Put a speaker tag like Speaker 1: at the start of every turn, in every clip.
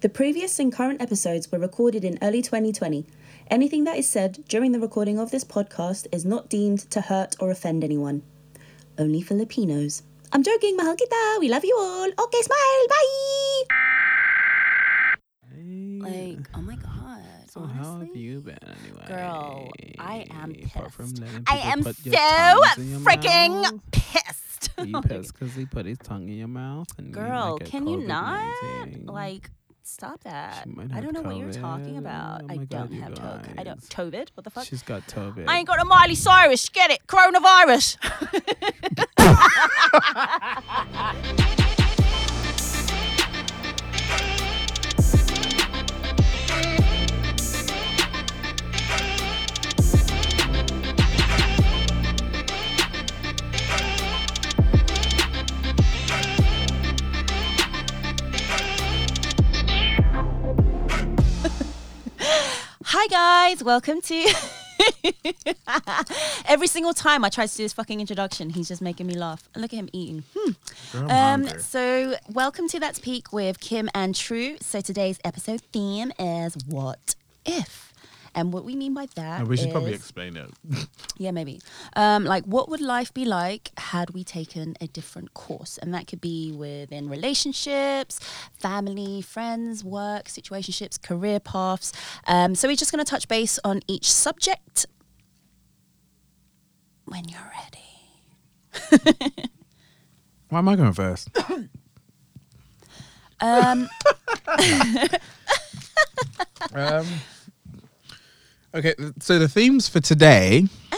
Speaker 1: The previous and current episodes were recorded in early 2020. Anything that is said during the recording of this podcast is not deemed to hurt or offend anyone. Only Filipinos. I'm joking, mahal kita. We love you all. Okay, smile. Bye.
Speaker 2: Like, oh my god.
Speaker 3: So how have you been anyway?
Speaker 2: Girl, I am pissed. I am so
Speaker 3: tongues in your
Speaker 2: freaking
Speaker 3: mouth?
Speaker 2: pissed.
Speaker 3: You pissed because he put his tongue in your mouth and
Speaker 2: Girl,
Speaker 3: might get
Speaker 2: can you not? Like, stop that. I don't know what you're talking about.
Speaker 3: Oh
Speaker 2: I
Speaker 3: my
Speaker 2: don't have COVID. I don't. COVID? What the fuck?
Speaker 3: she's got COVID.
Speaker 2: I ain't got a Miley Cyrus. Get it? Coronavirus. Hi guys, welcome to. Every single time I try to do this fucking introduction, he's just making me laugh. And look at him eating. Hmm.
Speaker 3: Girl,
Speaker 2: Um,
Speaker 3: hungry.
Speaker 2: so welcome to That's Peak with Kim and True. So today's episode theme is what if? And what we mean by that
Speaker 3: No, we should probably explain it.
Speaker 2: yeah, maybe. Um, like, what would life be like had we taken a different course? And that could be within relationships, family, friends, work, situationships, career paths. Um, so we're just going to touch base on each subject when you're ready.
Speaker 3: Why am I going first?
Speaker 2: Um,
Speaker 3: um, okay, so the themes for today, eh?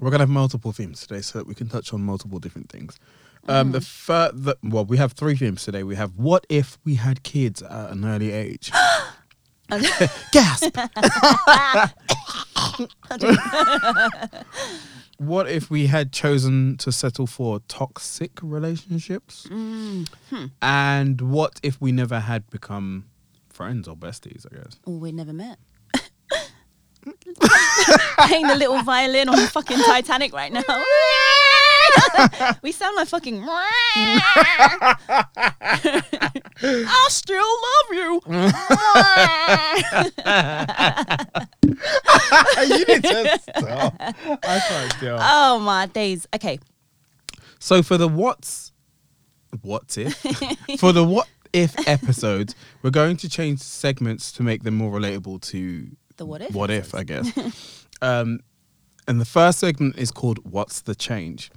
Speaker 3: we're gonna have multiple themes today, so that we can touch on multiple different things. Um, the mm. fir- the well, we have three themes today. We have what if we had kids at an early age? Gasp! what if we had chosen to settle for toxic relationships? Mm-hmm. And what if we never had become friends or besties? I guess.
Speaker 2: oh, we never met. Playing the little violin on the fucking Titanic right now. we sound like fucking. I still love you.
Speaker 3: you need to stop. I can't still.
Speaker 2: oh my days. Okay.
Speaker 3: So for the what's what if for the what if episodes, we're going to change segments to make them more relatable to
Speaker 2: The what if
Speaker 3: what if I guess. Um, and the first segment is called "What's the change."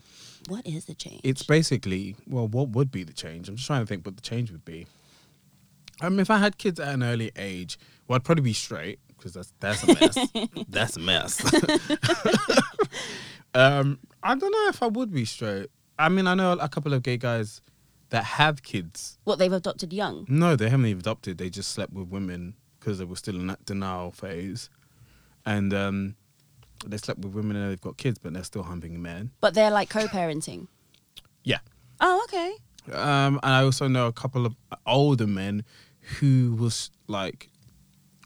Speaker 2: What is the change?
Speaker 3: It's basically well, what would be the change? I'm just trying to think what the change would be. Um, if I had kids at an early age, well, I'd probably be straight because that's that's a mess. that's a mess. um, I don't know if I would be straight. I mean, I know a couple of gay guys that have kids.
Speaker 2: what they've adopted young.
Speaker 3: No, they haven't even adopted. They just slept with women because they were still in that denial phase, and um, they slept with women and they've got kids, but they're still humping men.
Speaker 2: But they're like co-parenting.
Speaker 3: Yeah.
Speaker 2: Oh, okay.
Speaker 3: Um, and I also know a couple of older men who was like,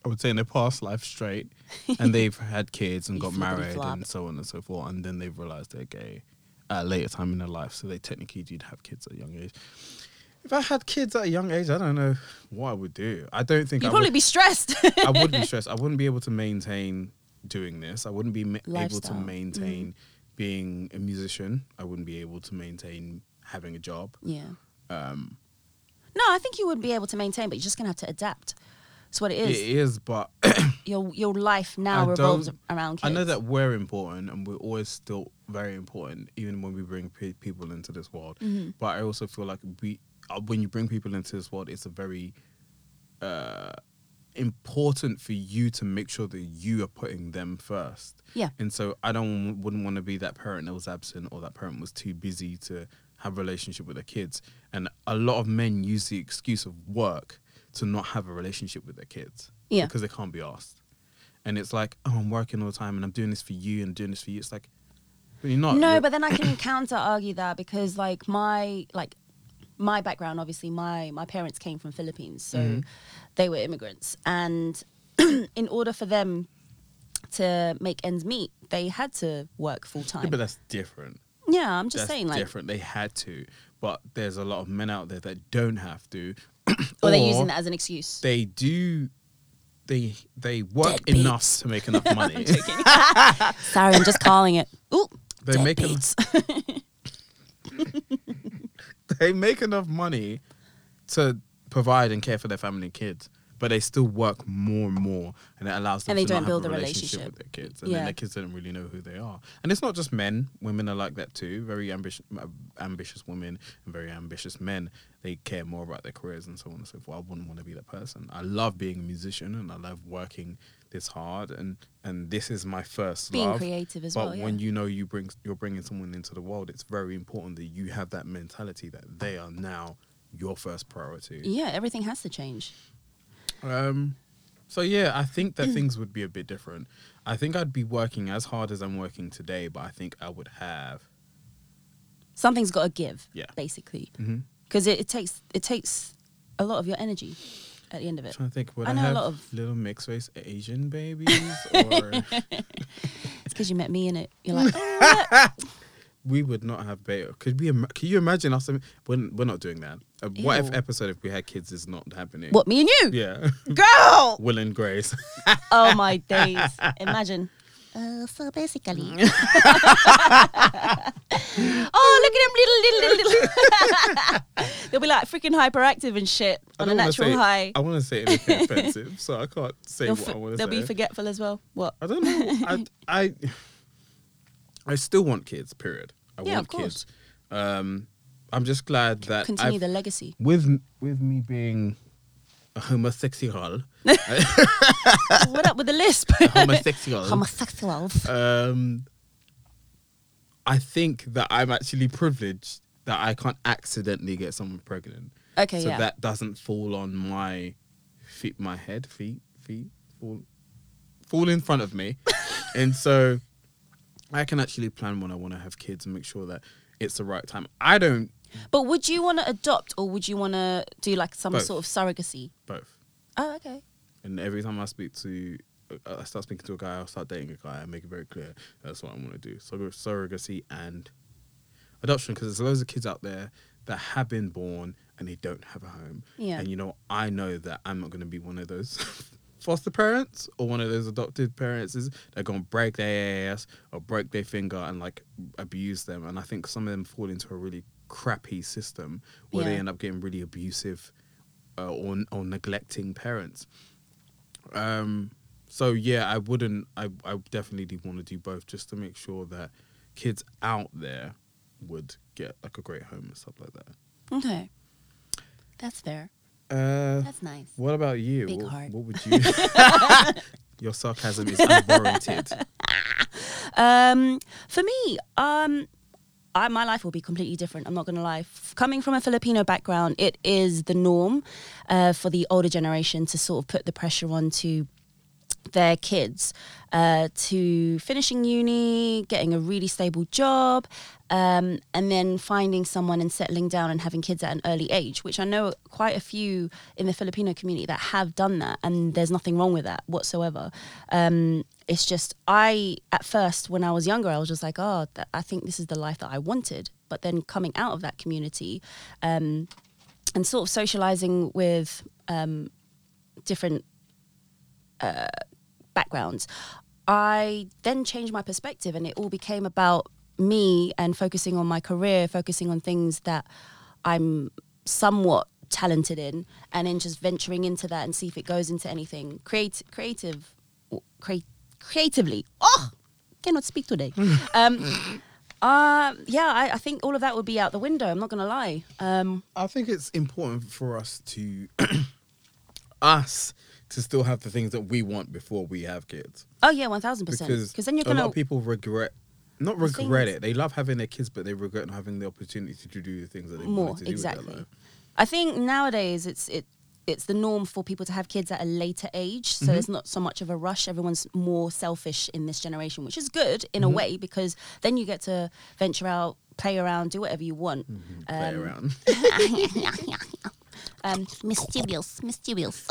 Speaker 3: I would say in their past life straight, and they've had kids and got married and so on and so forth, and then they've realized they're gay at a later time in their life. So they technically did have kids at a young age. If I had kids at a young age, I don't know what I would do. I don't think
Speaker 2: You'd
Speaker 3: I
Speaker 2: probably
Speaker 3: would,
Speaker 2: be stressed.
Speaker 3: I would be stressed. I wouldn't be able to maintain doing this. I wouldn't be ma- able to.
Speaker 2: Mm.
Speaker 3: maintain being a musician. I wouldn't be able to maintain having a job.
Speaker 2: yeah.
Speaker 3: Um,
Speaker 2: No, I think you would be able to maintain, but you're just gonna have to adapt. That's what it is.
Speaker 3: It is, but
Speaker 2: Your your life now
Speaker 3: I
Speaker 2: revolves around kids.
Speaker 3: I know that we're important and we're always still very important, even when we bring pe- people into this world.
Speaker 2: Mm-hmm.
Speaker 3: But I also feel like we, uh, when you bring people into this world, it's a very uh, important for you to make sure that you are putting them first.
Speaker 2: Yeah.
Speaker 3: And so I don't wouldn't want to be that parent that was absent or that parent was too busy to have a relationship with their kids. And a lot of men use the excuse of work to not have a relationship with their kids.
Speaker 2: Yeah.
Speaker 3: Because they can't be asked. And it's like, oh, I'm working all the time and I'm doing this for you and doing this for you. It's like, but you're not.
Speaker 2: No,
Speaker 3: You're-
Speaker 2: but then I can counter argue that because like my like my background, obviously my my parents came from Philippines, so
Speaker 3: Mm-hmm.
Speaker 2: They were immigrants, and in order for them to make ends meet, they had to work full
Speaker 3: Yeah,
Speaker 2: time.
Speaker 3: but that's different.
Speaker 2: Yeah, I'm just
Speaker 3: that's
Speaker 2: saying like
Speaker 3: different. They had to, but there's a lot of men out there that don't have to,
Speaker 2: Or they're using that as an excuse.
Speaker 3: they do they they work enough to make enough money.
Speaker 2: Sorry, I'm just calling it. Ooh,
Speaker 3: they make en- they make enough money to provide and care for their family and kids, but they still work more and more, and it allows them
Speaker 2: And they
Speaker 3: to
Speaker 2: don't build
Speaker 3: have
Speaker 2: a
Speaker 3: relationship,
Speaker 2: relationship.
Speaker 3: with their kids, and
Speaker 2: Yeah.
Speaker 3: then their kids don't really know who they are. And it's not just men; women are like that too. Very ambitious, uh, ambitious women and very ambitious men. They care more about their careers and so on and so forth. I wouldn't want to be that person. I love being a musician and I love working this hard, and and this is my first
Speaker 2: Being
Speaker 3: love.
Speaker 2: creative as
Speaker 3: but
Speaker 2: well. Yeah.
Speaker 3: when you know you bring you're bringing someone into the world, it's very important that you have that mentality that they are now your first priority.
Speaker 2: yeah, everything has to change.
Speaker 3: Um, so yeah, I think that things would be a bit different. I think I'd be working as hard as I'm working today, but I think I would have.
Speaker 2: Something's got to give.
Speaker 3: Yeah.
Speaker 2: Basically, because it, it takes it takes a lot of your energy at the end of it.
Speaker 3: trying to think, would
Speaker 2: I
Speaker 3: I,
Speaker 2: know a lot of-
Speaker 3: little mixed race Asian babies, or
Speaker 2: It's because you met me in it. You're like, oh.
Speaker 3: We would not have beta? Could we? Im- Can you imagine us? We're, we're not doing that. Uh, what if episode if we had kids is not happening?
Speaker 2: what me and you,
Speaker 3: Yeah,
Speaker 2: girl?
Speaker 3: Will and Grace.
Speaker 2: Oh my days! Imagine. Uh, so basically, oh look at them little little little. little. They'll be like freaking hyperactive and shit on a natural
Speaker 3: say-
Speaker 2: high.
Speaker 3: I want to say anything offensive, so I can't say
Speaker 2: They'll,
Speaker 3: what
Speaker 2: f-
Speaker 3: I want to say.
Speaker 2: they'll be forgetful as well. What?
Speaker 3: I don't know. I, I I still want kids. Period. I
Speaker 2: Yeah,
Speaker 3: want
Speaker 2: of course.
Speaker 3: kids. Um, I'm just glad that
Speaker 2: Continue
Speaker 3: I've,
Speaker 2: the legacy.
Speaker 3: with with me being a homosexual,
Speaker 2: what up with the lisp?
Speaker 3: homosexual.
Speaker 2: Homosexuals.
Speaker 3: um, I think that I'm actually privileged that I can't accidentally get someone pregnant.
Speaker 2: Okay,
Speaker 3: so
Speaker 2: yeah.
Speaker 3: that doesn't fall on my feet, my head, feet, feet, fall, fall in front of me, and so I can actually plan when I want to have kids and make sure that it's the right time. I don't
Speaker 2: But would you want to adopt or would you want to do like some
Speaker 3: Both.
Speaker 2: sort of surrogacy?
Speaker 3: both,
Speaker 2: Oh, okay.
Speaker 3: and every time I speak to. uh, I start speaking to a guy. I'll start dating a guy. I make it very clear that's what I want to do. So surrogacy and adoption, because there's loads of kids out there that have been born and they don't have a home.
Speaker 2: Yeah.
Speaker 3: And you know, I know that I'm not going to be one of those foster parents or one of those adopted parents is they're to break their ass or break their finger and like abuse them. And I think some of them fall into a really crappy system where they end up getting really abusive uh, or, or neglecting parents. Um, so yeah, I wouldn't. I I definitely want to do both just to make sure that kids out there would get like a great home and stuff like that.
Speaker 2: Okay. That's fair.
Speaker 3: Uh,
Speaker 2: That's nice.
Speaker 3: what about you?
Speaker 2: Big
Speaker 3: what,
Speaker 2: heart.
Speaker 3: what would you? Your sarcasm is unwarranted.
Speaker 2: Um, for me, um, I, my life will be completely different. I'm not going to lie. F- Coming from a Filipino background, it is the norm uh, for the older generation to sort of put the pressure on to their kids uh, to finishing uni, getting a really stable job, um, and then finding someone and settling down and having kids at an early age, which I know quite a few in the Filipino community that have done that, and there's nothing wrong with that whatsoever. Um, it's just, I, at first, when I was younger, I was just like, oh, th- I think this is the life that I wanted. But then coming out of that community um, and sort of socializing with um, different backgrounds, I then changed my perspective and it all became about me and focusing on my career, focusing on things that I'm somewhat talented in, and then just venturing into that and see if it goes into anything create, creative, create, creatively. Oh, cannot speak today. um, uh, yeah, I, I think all of that would be out the window. I'm not gonna lie. Um,
Speaker 3: I think it's important for us to us to still have the things that we want before we have kids.
Speaker 2: oh yeah, one thousand percent.
Speaker 3: Because
Speaker 2: then you're gonna
Speaker 3: a lot of people regret not regret
Speaker 2: things-
Speaker 3: it. They love having their kids, but they regret not having the opportunity to do the things that they
Speaker 2: more
Speaker 3: wanted to do with their
Speaker 2: exactly.
Speaker 3: life.
Speaker 2: I think nowadays it's it it's the norm for people to have kids at a later age, so mm-hmm. there's not so much of a rush. Everyone's more selfish in this generation, which is good in a mm-hmm. way because then you get to venture out, play around, do whatever you want. Mm-hmm.
Speaker 3: Play
Speaker 2: Um,
Speaker 3: around.
Speaker 2: um, mysterious, mysterious.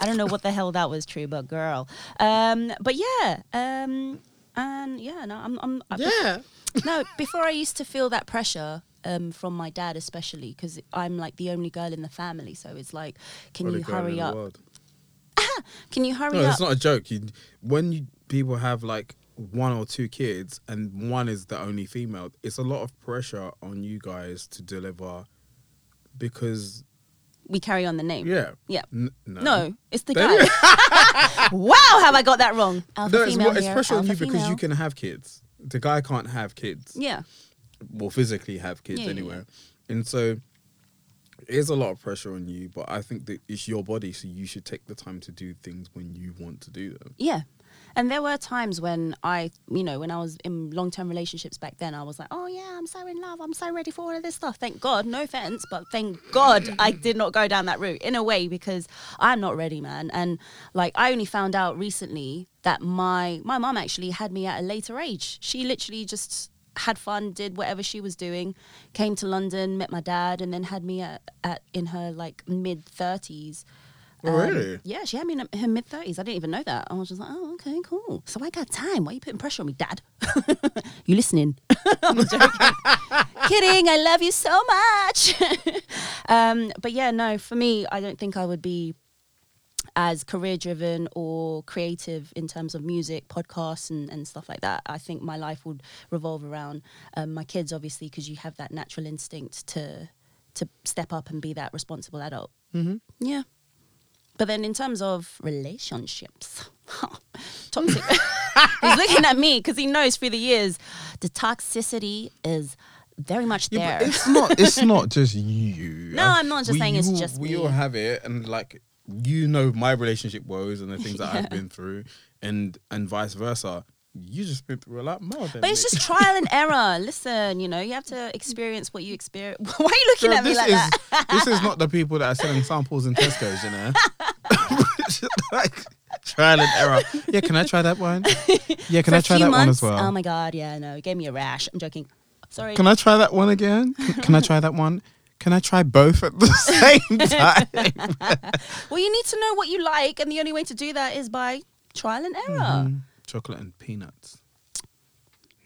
Speaker 2: I don't know what the hell that was true, but girl. Um, but yeah, um, and yeah, no, I'm, I'm I-
Speaker 3: yeah.
Speaker 2: no, before I used to feel that pressure um, from my dad, especially because I'm like the only girl in the family. So it's like, can
Speaker 3: Probably
Speaker 2: you
Speaker 3: girl in
Speaker 2: hurry
Speaker 3: the
Speaker 2: up?
Speaker 3: world.
Speaker 2: Can you hurry
Speaker 3: No,
Speaker 2: up?
Speaker 3: it's not a joke. You, when you, people have like one or two kids and one is the only female, it's a lot of pressure on you guys to deliver because
Speaker 2: we carry on the name.
Speaker 3: yeah,
Speaker 2: Yeah.
Speaker 3: N- no,
Speaker 2: No, it's the guy. wow, have I got that wrong? Alpha
Speaker 3: No, it's,
Speaker 2: female
Speaker 3: more- it's pressure on you
Speaker 2: alpha
Speaker 3: because you can have kids. The guy can't have kids.
Speaker 2: Yeah,
Speaker 3: well physically have kids
Speaker 2: Yeah, yeah,
Speaker 3: anyway and so it is a lot of pressure on you but i think that it's your body so you should take the time to do things when you want to do them
Speaker 2: yeah. And there were times when I, you know, when I was in long term relationships back then, I was like, oh yeah, I'm so in love. I'm so ready for all of this stuff. Thank God. No offense, but thank God I did not go down that route in a way because I'm not ready, man. And like, I only found out recently that my, my mom actually had me at a later age. She literally just had fun, did whatever she was doing, came to London, met my dad, and then had me at, at in her like mid 30s.
Speaker 3: Oh, really?
Speaker 2: Yeah, she had me in her mid 30s. I didn't even know that. I was just like, oh, okay, cool. So I got time. Why are you putting pressure on me, dad? you listening? I'm joking. Kidding. I love you so much. um, but yeah, no, for me, I don't think I would be as career driven or creative in terms of music, podcasts, and, and stuff like that. I think my life would revolve around um, my kids, obviously, because you have that natural instinct to to step up and be that responsible adult.
Speaker 3: mm-hmm.
Speaker 2: Yeah. But then in terms of relationships, toxic. He's looking at me because he knows through the years the toxicity is very much
Speaker 3: yeah,
Speaker 2: there.
Speaker 3: it's not it's not just you
Speaker 2: No, I'm not just saying it's just
Speaker 3: we
Speaker 2: me.
Speaker 3: all have it and like you know my relationship woes and the things that
Speaker 2: Yeah.
Speaker 3: i've been through and and vice versa you just been through a lot more than
Speaker 2: but it's
Speaker 3: me.
Speaker 2: just trial and error. Listen, you know, you have to experience what you experience. Why are you looking
Speaker 3: Girl,
Speaker 2: at me like
Speaker 3: is
Speaker 2: that?
Speaker 3: this is not the people that are selling samples in Tesco's, you know. Like trial and error. Yeah, can I try that one? Yeah, can I try that one as well?
Speaker 2: Oh my god, yeah, no, it gave me a rash. I'm joking. Sorry.
Speaker 3: Can I try that one again? Can, can I try that one? Can I try both at the same time?
Speaker 2: well, you need to know what you like, and the only way to do that is by trial and error.
Speaker 3: Mm, chocolate and peanuts.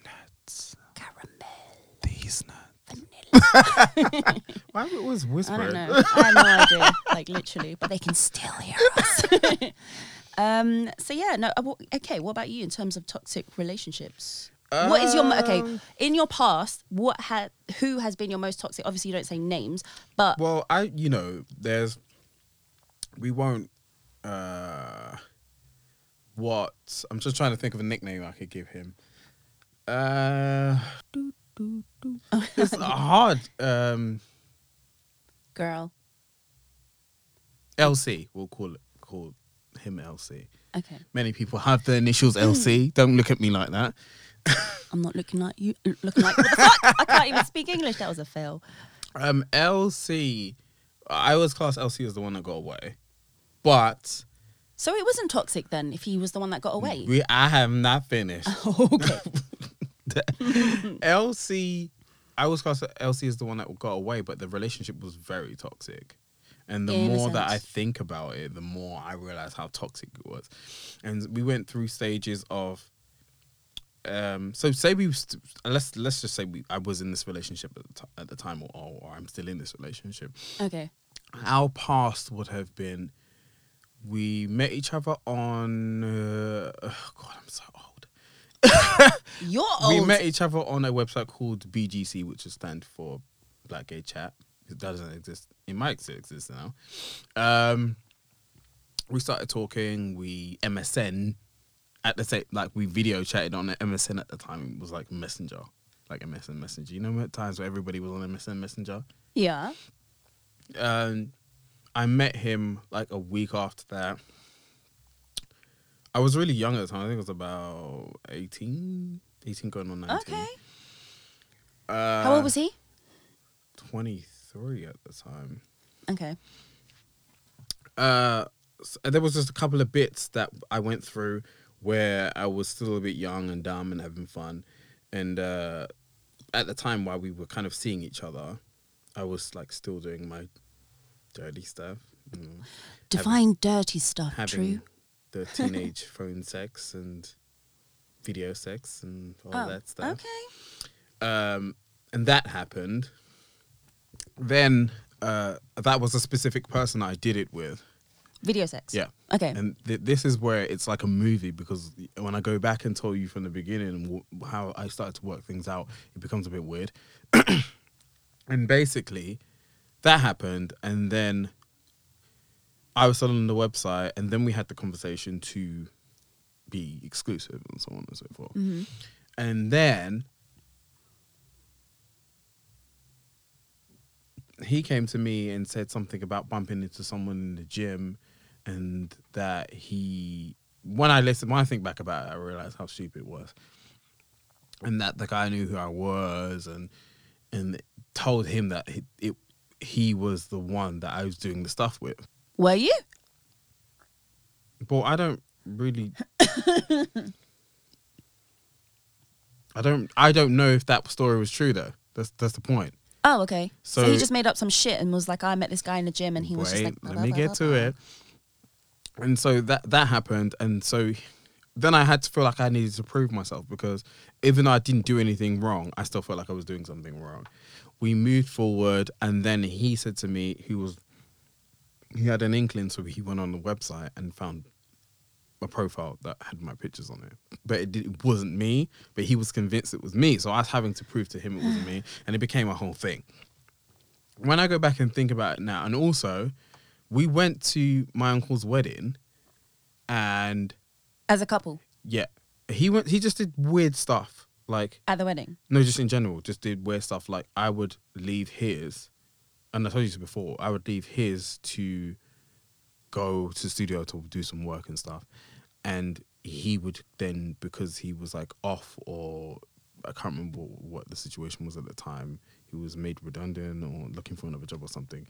Speaker 3: Nuts.
Speaker 2: Caramel,
Speaker 3: These nuts.
Speaker 2: vanilla.
Speaker 3: Why it was
Speaker 2: I
Speaker 3: whispering?
Speaker 2: don't know. I have no idea, like literally, but they can still hear us. um. So yeah, no. uh, Okay. What about you in terms of toxic relationships? what is your okay
Speaker 3: Um,
Speaker 2: in your past? What had who has been your most toxic? Obviously, you don't say names, but
Speaker 3: Well, I you know, there's we won't uh what I'm just trying to think of a nickname I could give him. Uh it's hard. Um
Speaker 2: girl.
Speaker 3: LC, we'll call it call him LC.
Speaker 2: Okay,
Speaker 3: Many people have the initials LC. Don't look at me like that.
Speaker 2: I'm not looking like you. Looking like what the fuck? I can't even speak English. That was a fail.
Speaker 3: Um LC I always class LC as the one that got away. But
Speaker 2: So it wasn't toxic then. If he was the one that got away.
Speaker 3: we I have not finished.
Speaker 2: okay.
Speaker 3: LC, I was class LC is the one that got away, but the relationship was very toxic. And the
Speaker 2: In
Speaker 3: more that I think about it, the more I realize how toxic it was. And we went through stages of. Um, so say we st- let's let's just say we I was in this relationship at the, t- at the time or, or I'm still in this relationship.
Speaker 2: Okay.
Speaker 3: Our past would have been we met each other on uh, oh God I'm so old.
Speaker 2: You're old.
Speaker 3: We met each other on a website called BGC, which is stand for Black Gay Chat. It doesn't exist. It might still exist now. Um, we started talking. We MSN at the same like we video chatted on the MSN at the time. It was like Messenger, like MSN Messenger. You know, at times where everybody was on MSN Messenger.
Speaker 2: yeah.
Speaker 3: Um, I met him like a week after that. I was really young at the time. I think I was about 18, 18 going on 19.
Speaker 2: Okay.
Speaker 3: Uh,
Speaker 2: How old was he?
Speaker 3: 23 at the time.
Speaker 2: Okay.
Speaker 3: Uh, s- there was just a couple of bits that I went through where I was still a bit young and dumb and having fun. And uh, at the time while we were kind of seeing each other, I was like still doing my dirty stuff. You know,
Speaker 2: Define dirty stuff.
Speaker 3: having
Speaker 2: True.
Speaker 3: the teenage phone sex and video sex and all
Speaker 2: Oh,
Speaker 3: that stuff.
Speaker 2: Okay.
Speaker 3: Um, and that happened. then uh, that was a specific person I did it with.
Speaker 2: Video sex.
Speaker 3: Yeah.
Speaker 2: Okay.
Speaker 3: And th- this is where it's like a movie because when I go back and tell you from the beginning w- how I started to work things out, it becomes a bit weird. and basically, that happened, and then I was selling on the website, and then we had the conversation to be exclusive and so on and so forth. Mm-hmm. And then he came to me and said something about bumping into someone in the gym and that he when I listened when I think back about it I realized how stupid it was and that the guy knew who I was and and told him that he, it he was the one that I was doing the stuff with
Speaker 2: Were you?
Speaker 3: but I don't really I don't I don't know if that story was true though that's that's the point
Speaker 2: Oh, okay. So,
Speaker 3: So-
Speaker 2: he just made up some shit and was like, I met this guy in the gym and he was just like,
Speaker 3: let me get to it. And so that that happened, and so then I had to feel like I needed to prove myself because even though I didn't do anything wrong, I still felt like I was doing something wrong. We moved forward, and then he said to me, he was he had an inkling, so he went on the website and found a profile that had my pictures on it, but it, did, it wasn't me. But he was convinced it was me, so I was having to prove to him it wasn't me, and it became a whole thing when I go back and think about it now, and also, we went to my uncle's wedding, and
Speaker 2: As a couple
Speaker 3: yeah, he went. He just did weird stuff. Like
Speaker 2: at the wedding.
Speaker 3: no, just in general, just did weird stuff. Like I would leave his, and I told you this before. I would leave his to go to the studio to do some work and stuff, and he would then because he was like off or I can't remember what the situation was at the time. He was made redundant or looking for another job or something.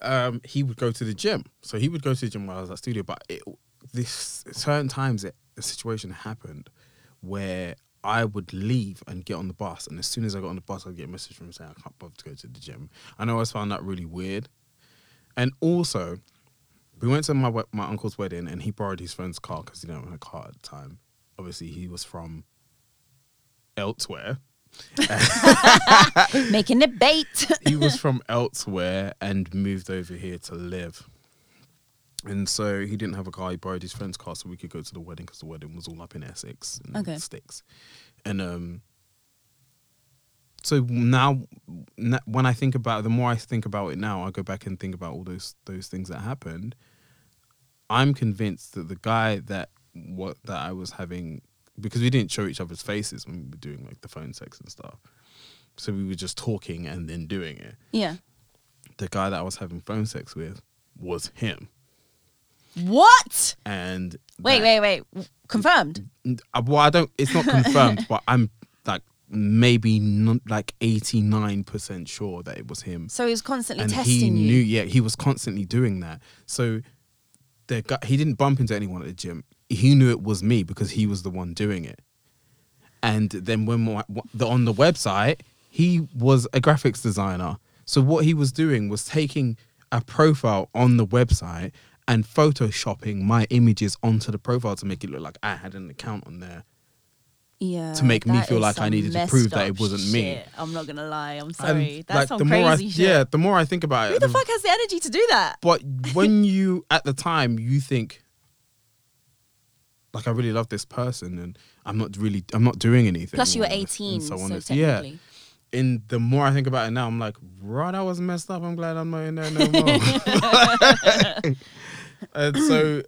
Speaker 3: Um, he would go to the gym, so he would go to the gym while I was at studio. But it, this certain times, it, a situation happened where I would leave and get on the bus, and as soon as I got on the bus, I'd get a message from him saying I can't bother to go to the gym. And I always found that really weird. And also, we went to my my uncle's wedding, and he borrowed his friend's car because he didn't have a car at the time. Obviously, he was from elsewhere.
Speaker 2: Making it bait.
Speaker 3: he was from elsewhere and moved over here to live. And so he didn't have a car. He borrowed his friend's car so we could go to the wedding because the wedding was all up in Essex and
Speaker 2: Okay.
Speaker 3: sticks. And um, so now, when I think about, it, the more I think about it now, I go back and think about all those those things that happened. I'm convinced that the guy that what that I was having because we didn't show each other's faces when we were doing like the phone sex and stuff. So we were just talking and then doing it.
Speaker 2: yeah.
Speaker 3: The guy that I was having phone sex with was him.
Speaker 2: What?
Speaker 3: And
Speaker 2: Wait,
Speaker 3: that-
Speaker 2: wait, wait. Confirmed.
Speaker 3: Uh, Well, I don't. It's not confirmed, but I'm like maybe not like eighty nine percent sure that it was him.
Speaker 2: So he was constantly
Speaker 3: and
Speaker 2: testing
Speaker 3: he
Speaker 2: you.
Speaker 3: knew. Yeah, he was constantly doing that. So the guy, he didn't bump into anyone at the gym. He knew it was me because he was the one doing it. And then when my, the, on the website, he was a graphics designer. So what he was doing was taking a profile on the website and photoshopping my images onto the profile to make it look like I had an account on there.
Speaker 2: yeah,
Speaker 3: to make me feel like I needed to prove that it wasn't me.
Speaker 2: I'm not gonna lie. I'm
Speaker 3: And,
Speaker 2: sorry. That's
Speaker 3: like,
Speaker 2: some
Speaker 3: the more I,
Speaker 2: crazy shit.
Speaker 3: Yeah, the more I think about
Speaker 2: Who
Speaker 3: it,
Speaker 2: the
Speaker 3: the-
Speaker 2: fuck has the energy to do that?
Speaker 3: But when you at the time you think like I really love this person and I'm not really I'm not doing anything.
Speaker 2: Plus, you were 18, so,
Speaker 3: on.
Speaker 2: Technically.
Speaker 3: yeah. And the more I think about it now, I'm like, right, I was messed up. I'm glad I'm not in there no more. and so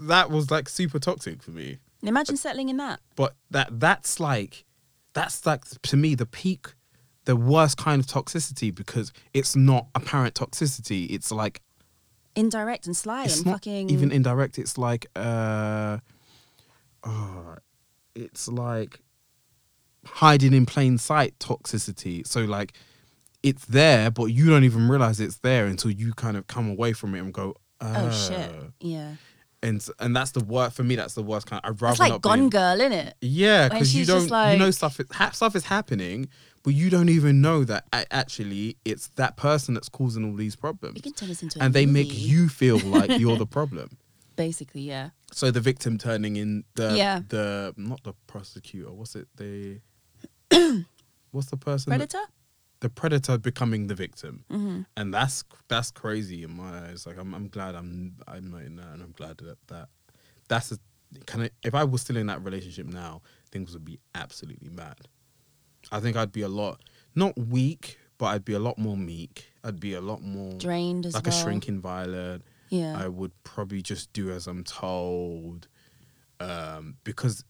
Speaker 3: that was like super toxic for me.
Speaker 2: Imagine settling in that.
Speaker 3: But that that's like that's like to me the peak, the worst kind of toxicity because it's not apparent toxicity. It's like
Speaker 2: Indirect and sly and fucking.
Speaker 3: even indirect. It's like uh, oh, it's like hiding in plain sight toxicity. So like it's there, but you don't even realize it's there until you kind of come away from it and go,
Speaker 2: oh shit.
Speaker 3: "Uh."
Speaker 2: Yeah.
Speaker 3: And and that's the worst for me. That's the worst kind. I'd rather
Speaker 2: It's like
Speaker 3: not
Speaker 2: Gone
Speaker 3: be,
Speaker 2: Girl, innit?
Speaker 3: Yeah, because you don't
Speaker 2: like-
Speaker 3: you know stuff is ha- stuff is happening, but you don't even know that actually it's that person that's causing all these problems,
Speaker 2: You can turn this into a
Speaker 3: and they make you feel like you're the problem.
Speaker 2: Basically, yeah.
Speaker 3: So the victim turning in the
Speaker 2: Yeah.
Speaker 3: the not the prosecutor. What's it? The what's the person? that-
Speaker 2: Predator?
Speaker 3: The predator becoming the victim,
Speaker 2: Mm-hmm.
Speaker 3: and that's that's crazy in my eyes. Like I'm I'm glad I'm I'm not in that, and I'm glad that that that's a kind of if I was still in that relationship now, things would be absolutely mad. I think I'd be a lot not weak, but I'd be a lot more meek. I'd be a lot more
Speaker 2: Drained as
Speaker 3: like
Speaker 2: well.
Speaker 3: a shrinking violet.
Speaker 2: Yeah.
Speaker 3: I would probably just do as I'm told, um, because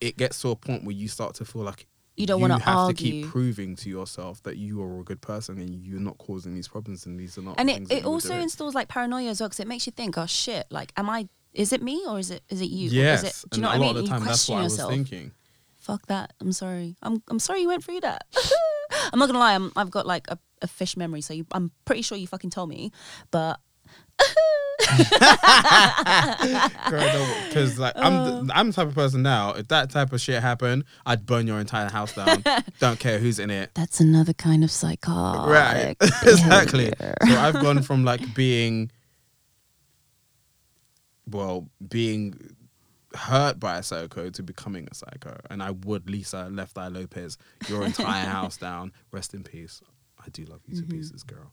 Speaker 3: it gets to a point where you start to feel like
Speaker 2: You don't wanna argue.
Speaker 3: You have to keep proving to yourself that you are a good person and you're not causing these problems and these are not.
Speaker 2: and it, it also installs like paranoia as well because it makes you think, oh shit, like, am I? Is it me or is it is it you?
Speaker 3: Yes,
Speaker 2: Is it, do you know
Speaker 3: a
Speaker 2: what I mean?
Speaker 3: of the
Speaker 2: You
Speaker 3: time that's
Speaker 2: question
Speaker 3: what I was
Speaker 2: yourself.
Speaker 3: thinking.
Speaker 2: Fuck that. I'm sorry. I'm I'm sorry you went through that. I'm not gonna lie. I'm, I've got like a, a fish memory, so you, I'm pretty sure you fucking told me, but
Speaker 3: Because like I'm the, I'm the type of person now. If that type of shit happened, I'd burn your entire house down. Don't care who's in it.
Speaker 2: that's another kind of psychotic.
Speaker 3: Right. exactly. So I've gone from like being well, being hurt by a psycho to becoming a psycho. And I would Lisa Left Eye Lopez your entire house down. Rest in peace. I do love you to pieces, girl.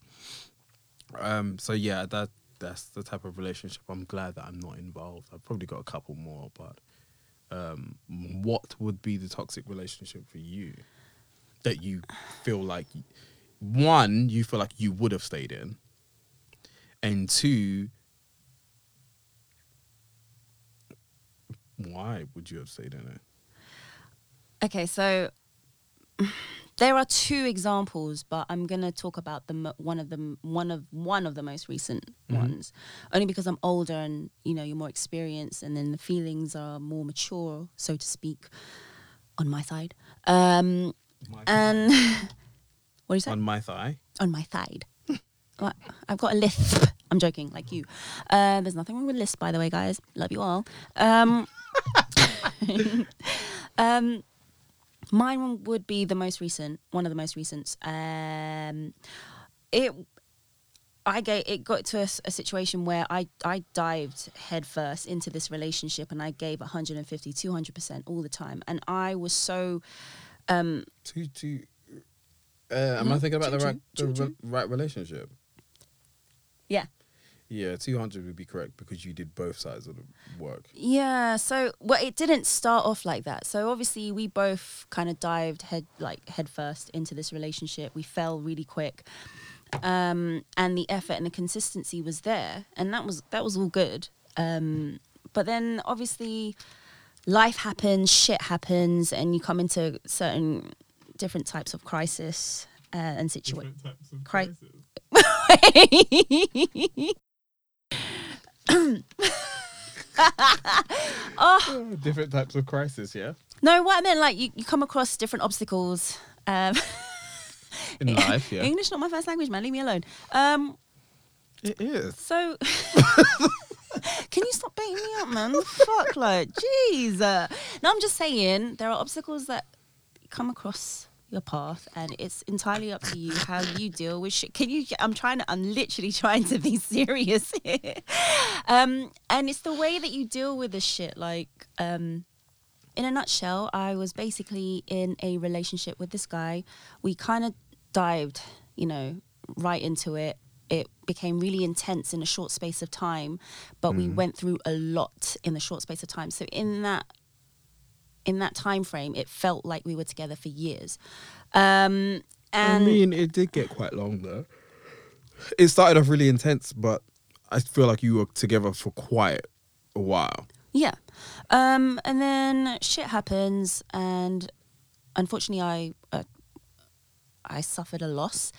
Speaker 3: Um so yeah, that that's the type of relationship I'm glad that I'm not involved. I've probably got a couple more, but um what would be the toxic relationship for you that you feel like one you feel like you would have stayed in and two why would you have stayed in it
Speaker 2: Okay, so there are two examples, but I'm gonna talk about the one of them, one of one of the most recent ones, only because I'm older and you know you're more experienced, and then the feelings are more mature, so to speak, on my side. Um, and what do you say?
Speaker 3: on my thigh
Speaker 2: on my thigh. I've got a lisp. I'm joking, like you. Uh, there's nothing wrong with lisp, by the way, guys. Love you all. Um, um, mine would be the most recent, one of the most recent. Um, it, I gave, it got to a situation where I, I dived headfirst into this relationship and I gave 150, 200% all the time. And I was so, um,
Speaker 3: two uh, am i thinking about the
Speaker 2: Choo-choo,
Speaker 3: right the
Speaker 2: choo-choo.
Speaker 3: right relationship
Speaker 2: yeah.
Speaker 3: Yeah 200 would be correct because you did both sides of the work
Speaker 2: Yeah, so well, it didn't start off like that. So obviously, we both kind of dived head like head first into this relationship. We fell really quick, um, and the effort and the consistency was there, and that was that was all good. Um, but then obviously, life happens, shit happens, and you come into certain different types of crisis uh, and situation. Cri-
Speaker 3: different types of crisis yeah
Speaker 2: no, what I meant like you, you come across different obstacles. Um,
Speaker 3: in life yeah
Speaker 2: English not my first language, man. Leave me alone. Um,
Speaker 3: it is
Speaker 2: so can you stop beating me up, man? Fuck, like, jeez. Uh, no, I'm just saying there are obstacles that come across your path, and it's entirely up to you how you deal with shit. Can you? I'm trying to. I'm literally trying to be serious here. Um, and it's the way that you deal with this shit. Like, um, in a nutshell, I was basically in a relationship with this guy. We kind of dived, you know, right into it. It became really intense in a short space of time, but we went through a lot in the short space of time. So in that in that time frame, it felt like we were together for years. Um,
Speaker 3: I mean, it did get quite long though. It started off really intense, but I feel like you were together for quite a while.
Speaker 2: Yeah. Um, and then shit happens, and unfortunately, I uh, I suffered a loss,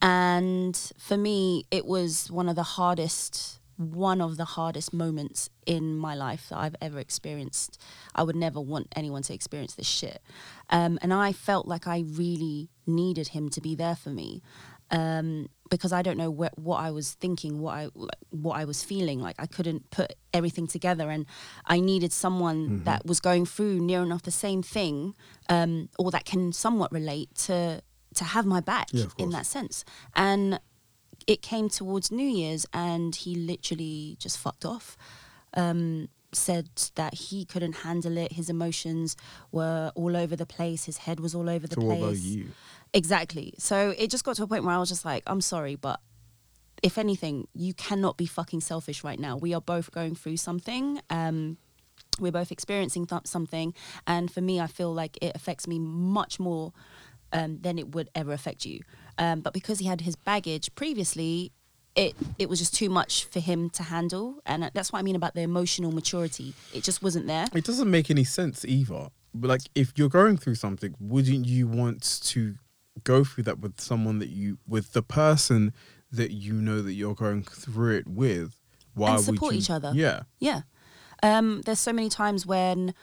Speaker 2: and for me, it was one of the hardest one of the hardest moments in my life that I've ever experienced. I would never want anyone to experience this shit, um, and I felt like I really needed him to be there for me. Um, because I don't know what, what I was thinking, what I what I was feeling. Like I couldn't put everything together, and I needed someone that was going through near enough the same thing, um, or that can somewhat relate to to have my back
Speaker 3: Yeah,
Speaker 2: in that sense. And it came towards New Year's, and he literally just fucked off. Um, said that he couldn't handle it. His emotions were all over the place. His head was all over the
Speaker 3: So
Speaker 2: place
Speaker 3: what about you?
Speaker 2: Exactly. So it just got to a point where I was just like, I'm sorry, but if anything, you cannot be fucking selfish right now. We are both going through something. Um, we're both experiencing th- something, and for me, I feel like it affects me much more um, than it would ever affect you. Um, but because he had his baggage previously, it it was just too much for him to handle, and that's what I mean about the emotional maturity. It just wasn't there.
Speaker 3: It doesn't make any sense either. But like, if you're going through something, wouldn't you want to go through that with someone that you, with the person that you know that you're going through it with? Why
Speaker 2: And support
Speaker 3: you-
Speaker 2: each other.
Speaker 3: Yeah.
Speaker 2: Yeah. Um, there's so many times when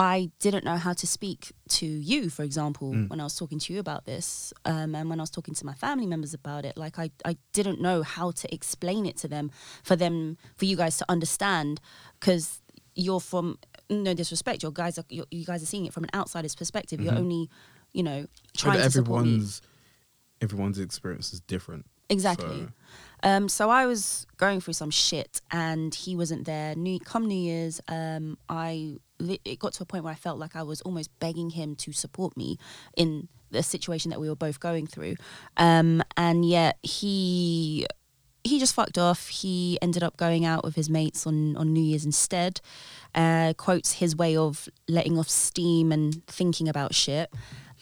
Speaker 2: I didn't know how to speak to you, for example, when I was talking to you about this, um, and when I was talking to my family members about it. Like I, I didn't know how to explain it to them for them, for you guys to understand, because you're from no disrespect, your guys are you you guys are seeing it from an outsider's perspective. You're only, you know, trying to
Speaker 3: everyone's everyone's experience is different.
Speaker 2: Exactly.
Speaker 3: So-
Speaker 2: Um, so I was going through some shit, and he wasn't there. New come New Year's, um, I it got to a point where I felt like I was almost begging him to support me in the situation that we were both going through, um, and yet he he just fucked off. He ended up going out with his mates on, on New Year's instead. Uh, quotes his way of letting off steam and thinking about shit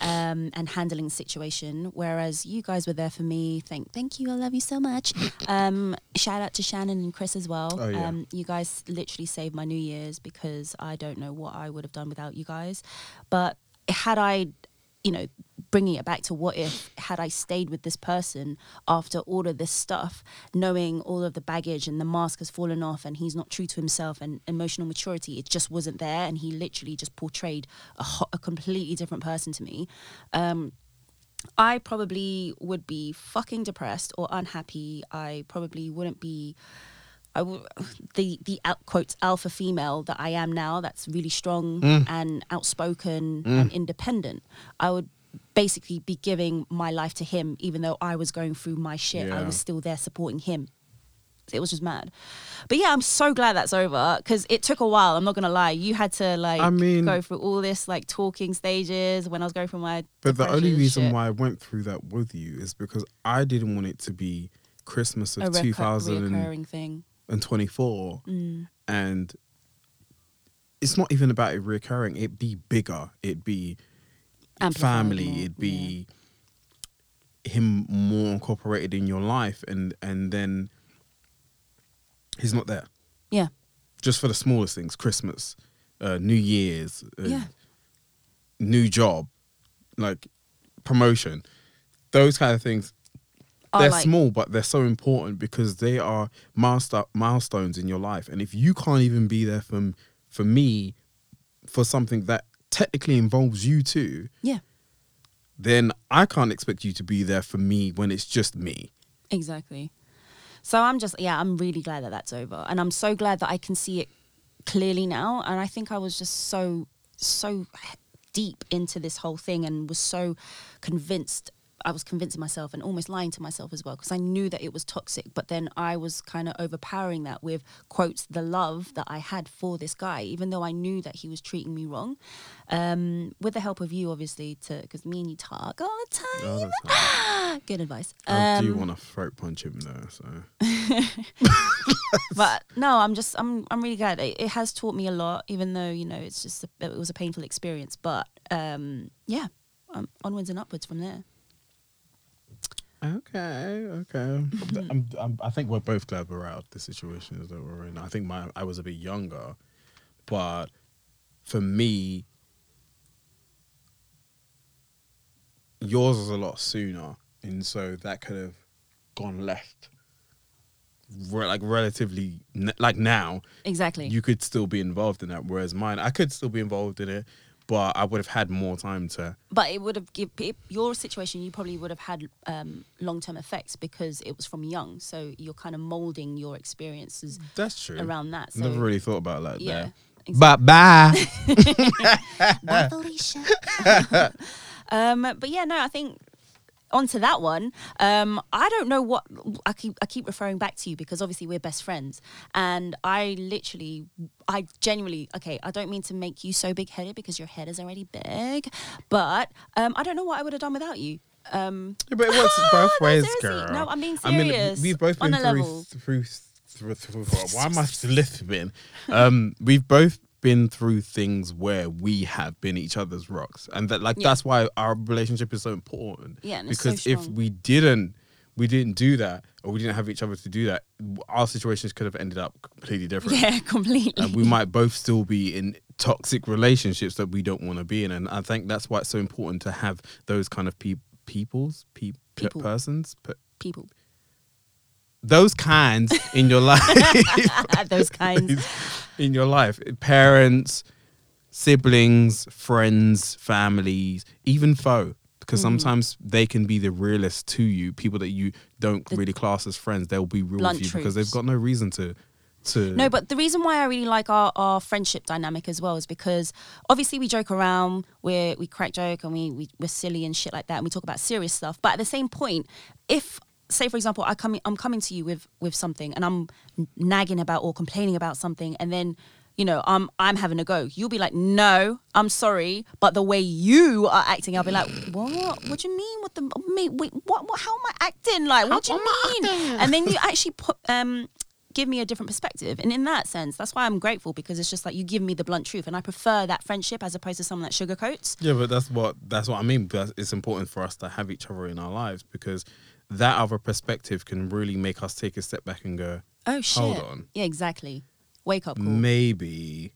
Speaker 2: um, and handling the situation. Whereas you guys were there for me. Thank thank you. I love you so much. Um, shout out to Shannon and Chris as well.
Speaker 3: Oh, yeah.
Speaker 2: um, you guys literally saved my New Year's because I don't know what I would have done without you guys. But had I you know, bringing it back to what if had I stayed with this person after all of this stuff, knowing all of the baggage and the mask has fallen off and he's not true to himself and emotional maturity, it just wasn't there. And he literally just portrayed a, ho- a completely different person to me. Um, I probably would be fucking depressed or unhappy. I probably wouldn't be. I w- the the quotes alpha female that I am now. That's really strong mm. and outspoken and mm. independent. I would basically be giving my life to him, even though I was going through my shit. I was still there supporting him. It was just mad. But yeah, I'm so glad that's over because it took a while. I'm not gonna lie. You had to like
Speaker 3: I mean-
Speaker 2: go through all this like talking stages when I was going through my.
Speaker 3: But the only reason
Speaker 2: shit.
Speaker 3: why I went through that with you is because I didn't want it to be Christmas of
Speaker 2: recur-
Speaker 3: 2024
Speaker 2: reoccurring thing.
Speaker 3: And twenty four, and it's not even about it recurring. It'd be bigger. It'd be
Speaker 2: Amplified
Speaker 3: family.
Speaker 2: more,
Speaker 3: It'd be him more incorporated in your life, and and then he's not there.
Speaker 2: Yeah.
Speaker 3: Just for the smallest things, Christmas, uh, New Year's, uh,
Speaker 2: Yeah.
Speaker 3: new job, like promotion, those kind of things.
Speaker 2: Are
Speaker 3: they're
Speaker 2: like-
Speaker 3: small, but they're so important because they are milestone milestones in your life. And if you can't even be there for for me for something that technically involves you too,
Speaker 2: Yeah.
Speaker 3: then I can't expect you to be there for me when it's just me.
Speaker 2: Exactly. So I'm just, yeah, I'm really glad that that's over. And I'm so glad that I can see it clearly now. And I think I was just so, so deep into this whole thing and was so convinced. I was convincing myself and almost lying to myself as well because I knew that it was toxic. But then I was kind of overpowering that with quotes the love that I had for this guy, even though I knew that he was treating me wrong. Um, with the help of you, obviously, to because me and you talk all the time.
Speaker 3: Oh.
Speaker 2: Good advice.
Speaker 3: I do
Speaker 2: Um,
Speaker 3: want to throat punch him though. So
Speaker 2: but no, I'm just I'm I'm really glad. It, it has taught me a lot, even though you know it's just a, it was a painful experience. But um, yeah, um, onwards and upwards from there.
Speaker 3: Okay, okay. I'm, I'm, I think we're both glad we're out of the situations that we're in. I think my I was a bit younger, but for me, yours was a lot sooner, and so that could have gone left. Re- like relatively, n- like now,
Speaker 2: Exactly.
Speaker 3: you could still be involved in that. Whereas mine, I could still be involved in it, but I would have had more time to.
Speaker 2: but it would have give it, your situation. You probably would have had um, long term effects because it was from young. So you're kind of molding your experiences
Speaker 3: That's true.
Speaker 2: around that. So
Speaker 3: Never really thought about it like
Speaker 2: yeah.
Speaker 3: that. Bye bye.
Speaker 2: Bye, Felicia. um, but yeah, no, I think onto that one. Um, I don't know what I keep. I keep referring back to you because obviously we're best friends, and I literally, I genuinely. Okay, I don't mean to make you so big headed because your head is already big, but um, I don't know what I would have done without you. Um,
Speaker 3: Yeah, but it works both
Speaker 2: no,
Speaker 3: ways,
Speaker 2: seriously.
Speaker 3: girl.
Speaker 2: No, I'm being
Speaker 3: I mean, we've both been through, through, through, through, through. Why am I lisping? Um, we've both been through things where we have been each other's rocks, and that like
Speaker 2: Yeah.
Speaker 3: that's why our relationship is so important.
Speaker 2: Yeah, it's so
Speaker 3: because if we didn't, we didn't do that, or we didn't have each other to do that, our situations could have ended up completely different.
Speaker 2: yeah, completely.
Speaker 3: and we might both still be in toxic relationships that we don't want to be in and i think that's why it's so important to have those kind of pe- peoples pe- pe-
Speaker 2: People.
Speaker 3: persons pe-
Speaker 2: People,
Speaker 3: those kinds in your life.
Speaker 2: Those kinds.
Speaker 3: in your life. Parents siblings friends families even foe. Because mm. sometimes they can be the realest to you. People that you don't
Speaker 2: The-
Speaker 3: really class as friends they'll be real with you because they've got no reason to to
Speaker 2: No, but the reason why I really like our, our friendship dynamic as well is because obviously we joke around, we we crack joke and we, we we're silly and shit like that, and we talk about serious stuff. But at the same point, if say for example, I come I'm coming to you with with something and I'm nagging about or complaining about something, and then you know I'm I'm having a go, you'll be like, no, I'm sorry, but the way you are acting, I'll be like, what? What do you mean? What the me Wait, what? what how am I acting? Like, what do you mean? And then you actually put um give me a different perspective. And in that sense, that's why I'm grateful because it's just like you give me the blunt truth. And I prefer that friendship as opposed to someone that sugarcoats.
Speaker 3: Yeah, but that's what that's what I mean. But it's important for us to have each other in our lives because that other perspective can really make us take a step back and go,
Speaker 2: Oh, shit.
Speaker 3: Hold on.
Speaker 2: Yeah, exactly. Wake up call.
Speaker 3: maybe,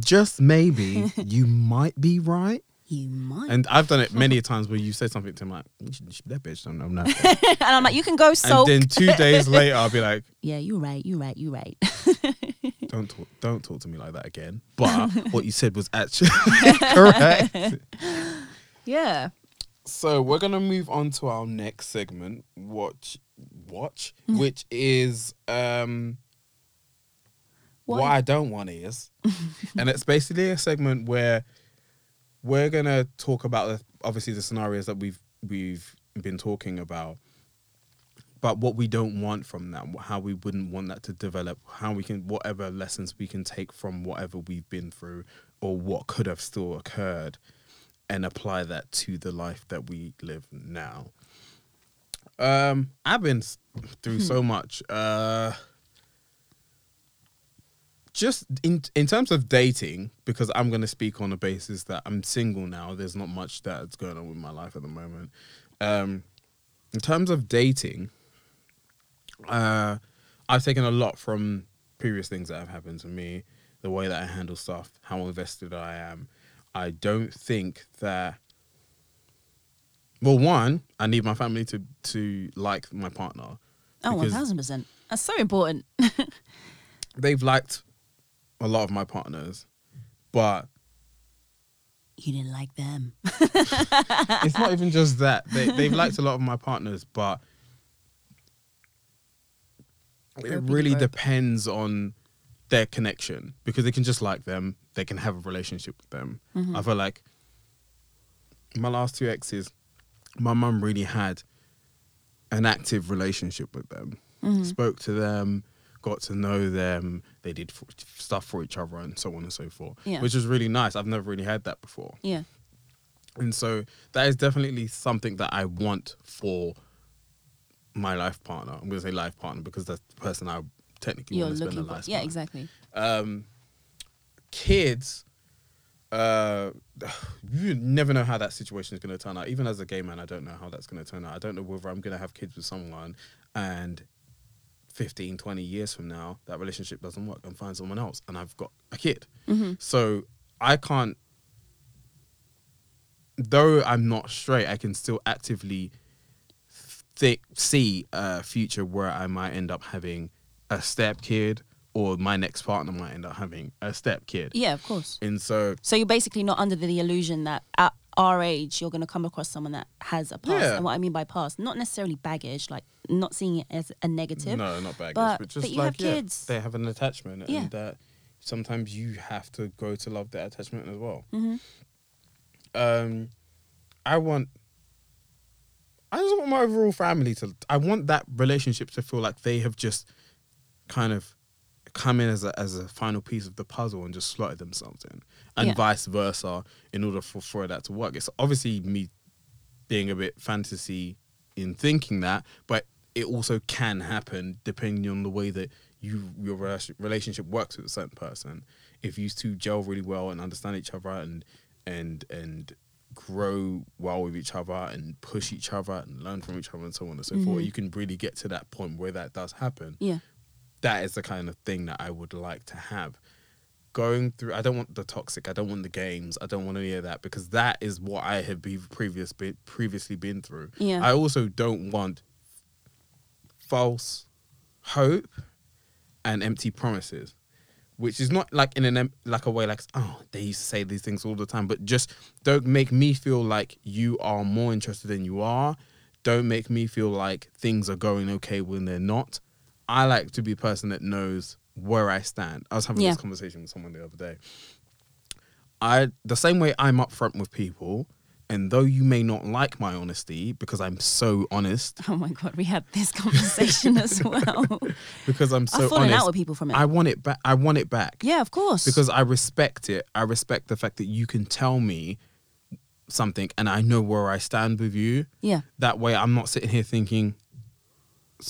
Speaker 3: just maybe, you might be right.
Speaker 2: you might.
Speaker 3: And I've done it many a times where you say something to me like, "You should- you should- that bitch don't know nothing.
Speaker 2: and I'm like, you can go
Speaker 3: and then two days later, I'll be like,
Speaker 2: yeah, you're right. You're right. You're right.
Speaker 3: don't talk, don't talk to me like that again. But what you said was actually correct.
Speaker 2: yeah.
Speaker 3: So we're gonna move on to our next segment, watch, watch, which is um,
Speaker 2: What?
Speaker 3: what I don't want is, and it's basically a segment where we're gonna talk about the, obviously the scenarios that we've we've been talking about, but what we don't want from that, how we wouldn't want that to develop, how we can whatever lessons we can take from whatever we've been through, or what could have still occurred, and apply that to the life that we live now. Um, I've been through so much. Uh, just in in terms of dating, because I'm going to speak on the basis that I'm single now. There's not much that's going on with my life at the moment. Um, in terms of dating, uh, I've taken a lot from previous things that have happened to me, the way that I handle stuff, how invested I am. I don't think that. Well, one, I need my family to to like my partner.
Speaker 2: Oh, 1000%. That's so important.
Speaker 3: They've liked a lot of my partners, but
Speaker 2: you didn't like them.
Speaker 3: it's not even just that. They they've liked a lot of my partners, but it really depends on their connection because they can just like them, they can have a relationship with them.
Speaker 2: Mm-hmm.
Speaker 3: I feel like my last two exes, my mum really had an active relationship with them.
Speaker 2: Mm-hmm.
Speaker 3: Spoke to them, got to know them. They did f- stuff for each other and so on and so forth,
Speaker 2: Yeah.
Speaker 3: which was really nice. I've never really had that before.
Speaker 2: Yeah.
Speaker 3: And so that is definitely something that I want for my life partner. I'm going to say life partner because that's the person I technically
Speaker 2: You're
Speaker 3: want to spend a life
Speaker 2: Yeah,
Speaker 3: with.
Speaker 2: exactly.
Speaker 3: Um, kids, uh, you never know how that situation is going to turn out. Even as a gay man, I don't know how that's going to turn out. I don't know whether I'm going to have kids with someone and 15, 20 years from now, that relationship doesn't work and find someone else and I've got a kid.
Speaker 2: Mm-hmm.
Speaker 3: So I can't, though I'm not straight, I can still actively thi- see a future where I might end up having a step kid or my next partner might end up having a step kid.
Speaker 2: Yeah, of course.
Speaker 3: And so,
Speaker 2: So you're basically not under the illusion that at our age you're going to come across someone that has a past.
Speaker 3: Yeah.
Speaker 2: And what I mean by past, not necessarily baggage, like not seeing it as a negative.
Speaker 3: no, not baggage,
Speaker 2: but-
Speaker 3: but, just
Speaker 2: but you
Speaker 3: like,
Speaker 2: have
Speaker 3: yeah,
Speaker 2: kids.
Speaker 3: they have an attachment
Speaker 2: Yeah.
Speaker 3: and that sometimes you have to grow to love that attachment as well.
Speaker 2: Mhm.
Speaker 3: Um, I want, I just want my overall family to, I want that relationship to feel like they have just kind of come in as a, as a final piece of the puzzle and just slotted themselves in and
Speaker 2: Yeah.
Speaker 3: vice versa in order for, for that to work. It's obviously me being a bit fantasy in thinking that, but it also can happen depending on the way that you your relationship works with a certain person. If you two gel really well and understand each other and and and grow well with each other and push each other and learn from each other and so on and so forth, mm-hmm. you can really get to that point where that does happen
Speaker 2: Yeah.
Speaker 3: That is the kind of thing that I would like to have. Going through, I don't want the toxic. I don't want the games. I don't want any of that because that is what I have be previous been, previously been through.
Speaker 2: Yeah.
Speaker 3: I also don't want false hope and empty promises, which is not like in an em- like a way like oh they used to say these things all the time, but just don't make me feel like you are more interested than you are. Don't make me feel like things are going okay when they're not. I like to be a person that knows where I stand. I was having
Speaker 2: Yeah.
Speaker 3: this conversation with someone the other day. I the same way I'm upfront with people, and though you may not like my honesty because I'm so honest,
Speaker 2: Oh my god, we had this conversation as well.
Speaker 3: because I'm so
Speaker 2: I've fallen
Speaker 3: honest,
Speaker 2: out with people from it.
Speaker 3: I want it back. I want it back.
Speaker 2: yeah, of course.
Speaker 3: because I respect it. I respect the fact that you can tell me something, and I know where I stand with you.
Speaker 2: yeah.
Speaker 3: That way, I'm not sitting here thinking.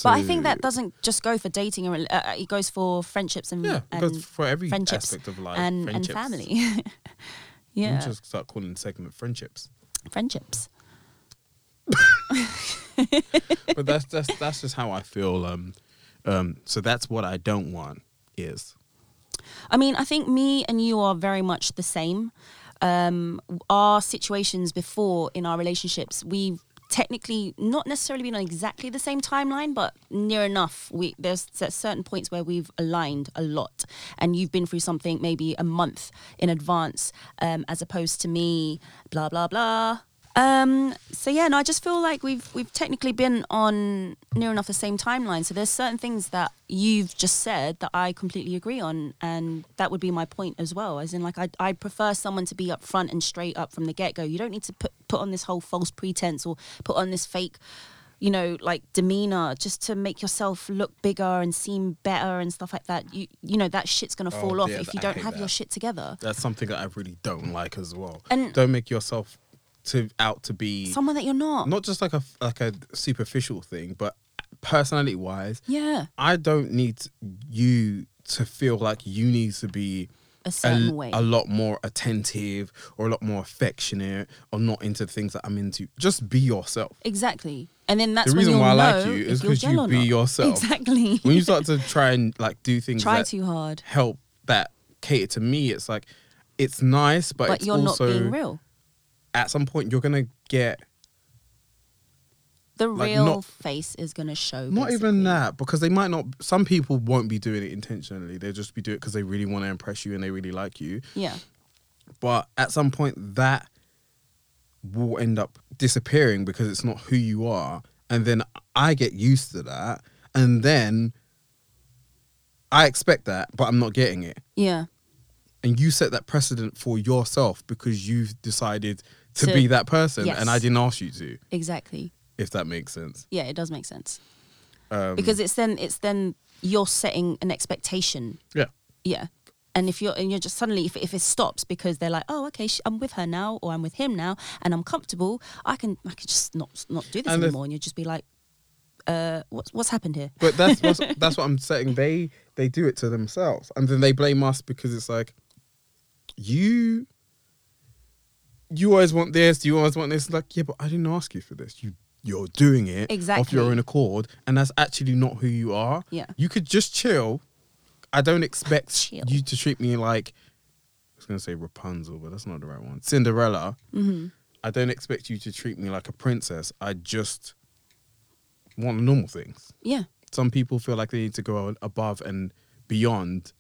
Speaker 2: But I think that doesn't just go for dating, uh, uh, it goes for friendships and,
Speaker 3: Yeah,
Speaker 2: and
Speaker 3: for every
Speaker 2: friendships
Speaker 3: aspect of life,
Speaker 2: and, and family.
Speaker 3: You
Speaker 2: yeah,
Speaker 3: just start calling the segment friendships.
Speaker 2: friendships.
Speaker 3: but that's that's that's just how I feel. Um, um. So that's what I don't want is
Speaker 2: I mean, I think me and you are very much the same. Um, our situations before in our relationships, we've technically not necessarily been on exactly the same timeline, but near enough. We there's certain points where we've aligned a lot, and you've been through something maybe a month in advance, um, as opposed to me, blah blah blah. Um, so yeah, no, I just feel like we've we've technically been on near enough the same timeline. So there's certain things that you've just said that I completely agree on, and that would be my point as well. As in, like I I prefer someone to be upfront and straight up from the get go. You don't need to put put on this whole false pretense or put on this fake, you know, like demeanor just to make yourself look bigger and seem better and stuff like that. You you know that shit's gonna
Speaker 3: Oh,
Speaker 2: fall off
Speaker 3: yeah,
Speaker 2: if you
Speaker 3: I
Speaker 2: don't
Speaker 3: hate
Speaker 2: have your shit together.
Speaker 3: that's something that I really don't like as well.
Speaker 2: And-
Speaker 3: don't make yourself to out to be
Speaker 2: Someone that you're not.
Speaker 3: not just like a like a superficial thing, but personality wise,
Speaker 2: yeah,
Speaker 3: I don't need you to feel like you need to be
Speaker 2: a
Speaker 3: a,
Speaker 2: certain way.
Speaker 3: a lot more attentive or a lot more affectionate or not into things that I'm into. Just be yourself.
Speaker 2: Exactly. And then that's
Speaker 3: the reason why I like you is because you be yourself.
Speaker 2: Exactly.
Speaker 3: When you start to try and like do things
Speaker 2: Try too hard,
Speaker 3: help that cater to me, it's like it's nice, but,
Speaker 2: but you're not being real.
Speaker 3: At some point you're gonna get
Speaker 2: The
Speaker 3: like,
Speaker 2: real
Speaker 3: not-
Speaker 2: face is gonna show.
Speaker 3: Not
Speaker 2: basically.
Speaker 3: even that, because they might not. Some people won't be doing it intentionally. They'll just be doing it because they really want to impress you and they really like you.
Speaker 2: Yeah.
Speaker 3: But at some point, that will end up disappearing because it's not who you are, and then I get used to that, and then I expect that, but I'm not getting it.
Speaker 2: Yeah.
Speaker 3: And you set that precedent for yourself because you've decided to,
Speaker 2: To-
Speaker 3: be that person,
Speaker 2: yes.
Speaker 3: and I didn't ask you to.
Speaker 2: Exactly.
Speaker 3: If that makes sense.
Speaker 2: Yeah, it does make sense
Speaker 3: Um,
Speaker 2: because it's then it's then you're setting an expectation.
Speaker 3: yeah.
Speaker 2: Yeah. And if you're and you're just suddenly if, if it stops because they're like oh okay sh- I'm with her now or I'm with him now and I'm comfortable I can I can just not not do this
Speaker 3: And
Speaker 2: anymore and you just be like uh what's what's happened here
Speaker 3: But that's what's, that's what I'm saying. They they do it to themselves, and then they blame us because it's like you you always want this, you always want this. Like, yeah, but I didn't ask you for this. You you're doing it
Speaker 2: exactly.
Speaker 3: off your own accord, and that's actually not who you are.
Speaker 2: Yeah.
Speaker 3: you could just chill. I don't expect you to treat me like I was gonna say Rapunzel, but that's not the right one. Cinderella.
Speaker 2: mm-hmm.
Speaker 3: I don't expect you to treat me like a princess. I just want normal things
Speaker 2: yeah
Speaker 3: some people feel like they need to go above and beyond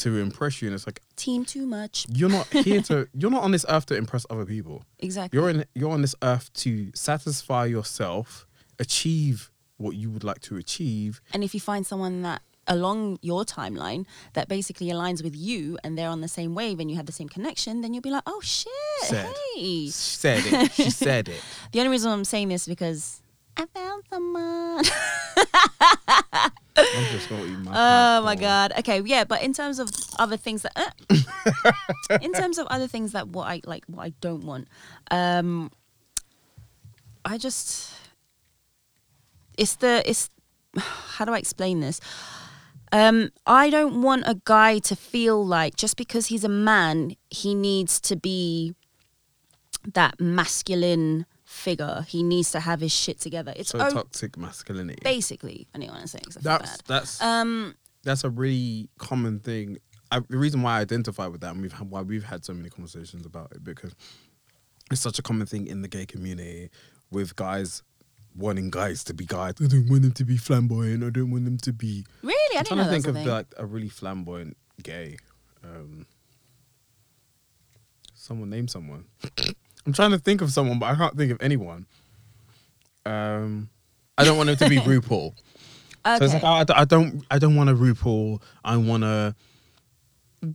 Speaker 3: to impress you and it's like
Speaker 2: team too much
Speaker 3: you're not here to you're not on this earth to impress other people
Speaker 2: exactly
Speaker 3: you're in you're on this earth to satisfy yourself achieve what you would like to achieve
Speaker 2: And if you find someone that along your timeline that basically aligns with you and they're on the same wave and you have the same connection, then you'll be like, oh shit,
Speaker 3: Said.
Speaker 2: hey.
Speaker 3: said it she said it
Speaker 2: The only reason I'm saying this is because I found someone.
Speaker 3: i'm just gonna eat my
Speaker 2: oh my god. Okay, yeah, but in terms of other things that, uh, in terms of other things that what I like, what I don't want, um, I just it's the it's how do I explain this? Um, I don't want a guy to feel like just because he's a man, he needs to be that masculine figure. He needs to have his shit together. It's
Speaker 3: So
Speaker 2: o-
Speaker 3: toxic masculinity.
Speaker 2: basically, I want to say I
Speaker 3: That's
Speaker 2: bad.
Speaker 3: that's
Speaker 2: Um,
Speaker 3: that's a really common thing. I, the reason why I identify with that, and we've had, why we've had so many conversations about it, because it's such a common thing in the gay community with guys wanting guys to be guys. I don't want them to be flamboyant. I don't want them to be.
Speaker 2: really, I
Speaker 3: I'm
Speaker 2: didn't
Speaker 3: trying
Speaker 2: know
Speaker 3: to think of
Speaker 2: thing.
Speaker 3: like a really flamboyant gay. Um, someone name someone. I'm trying to think of someone, but I can't think of anyone. Um, I don't want them to be RuPaul.
Speaker 2: Okay.
Speaker 3: So it's like I, I don't I don't want a RuPaul. I want to.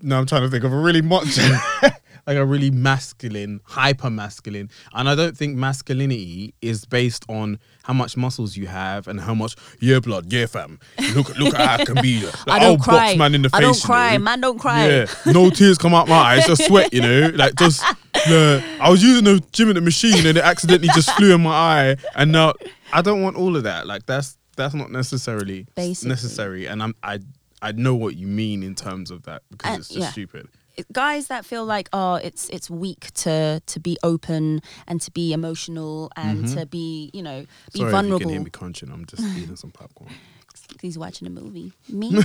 Speaker 3: No, I'm trying to think of a really macho, like a really masculine, hyper masculine, and I don't think masculinity is based on how much muscles you have and how much yeah blood yeah fam. Look look at how I can be. Like,
Speaker 2: I don't cry.
Speaker 3: Box man in the
Speaker 2: I
Speaker 3: face.
Speaker 2: don't
Speaker 3: you
Speaker 2: cry.
Speaker 3: know.
Speaker 2: Man don't cry.
Speaker 3: Yeah, no tears come out my eyes, just sweat. You know, like just. Uh, I was using the gym at the machine and it accidentally just flew in my eye, and now I don't want all of that. Like that's that's not necessarily
Speaker 2: Basically.
Speaker 3: necessary, and I'm I I know what you mean in terms of that because
Speaker 2: Uh,
Speaker 3: it's just
Speaker 2: yeah.
Speaker 3: stupid.
Speaker 2: Guys that feel like oh it's it's weak to to be open and to be emotional and to be you know be
Speaker 3: Mm-hmm. Sorry if you
Speaker 2: vulnerable
Speaker 3: can hear me crunching. I'm just eating some popcorn.
Speaker 2: he's watching a movie me me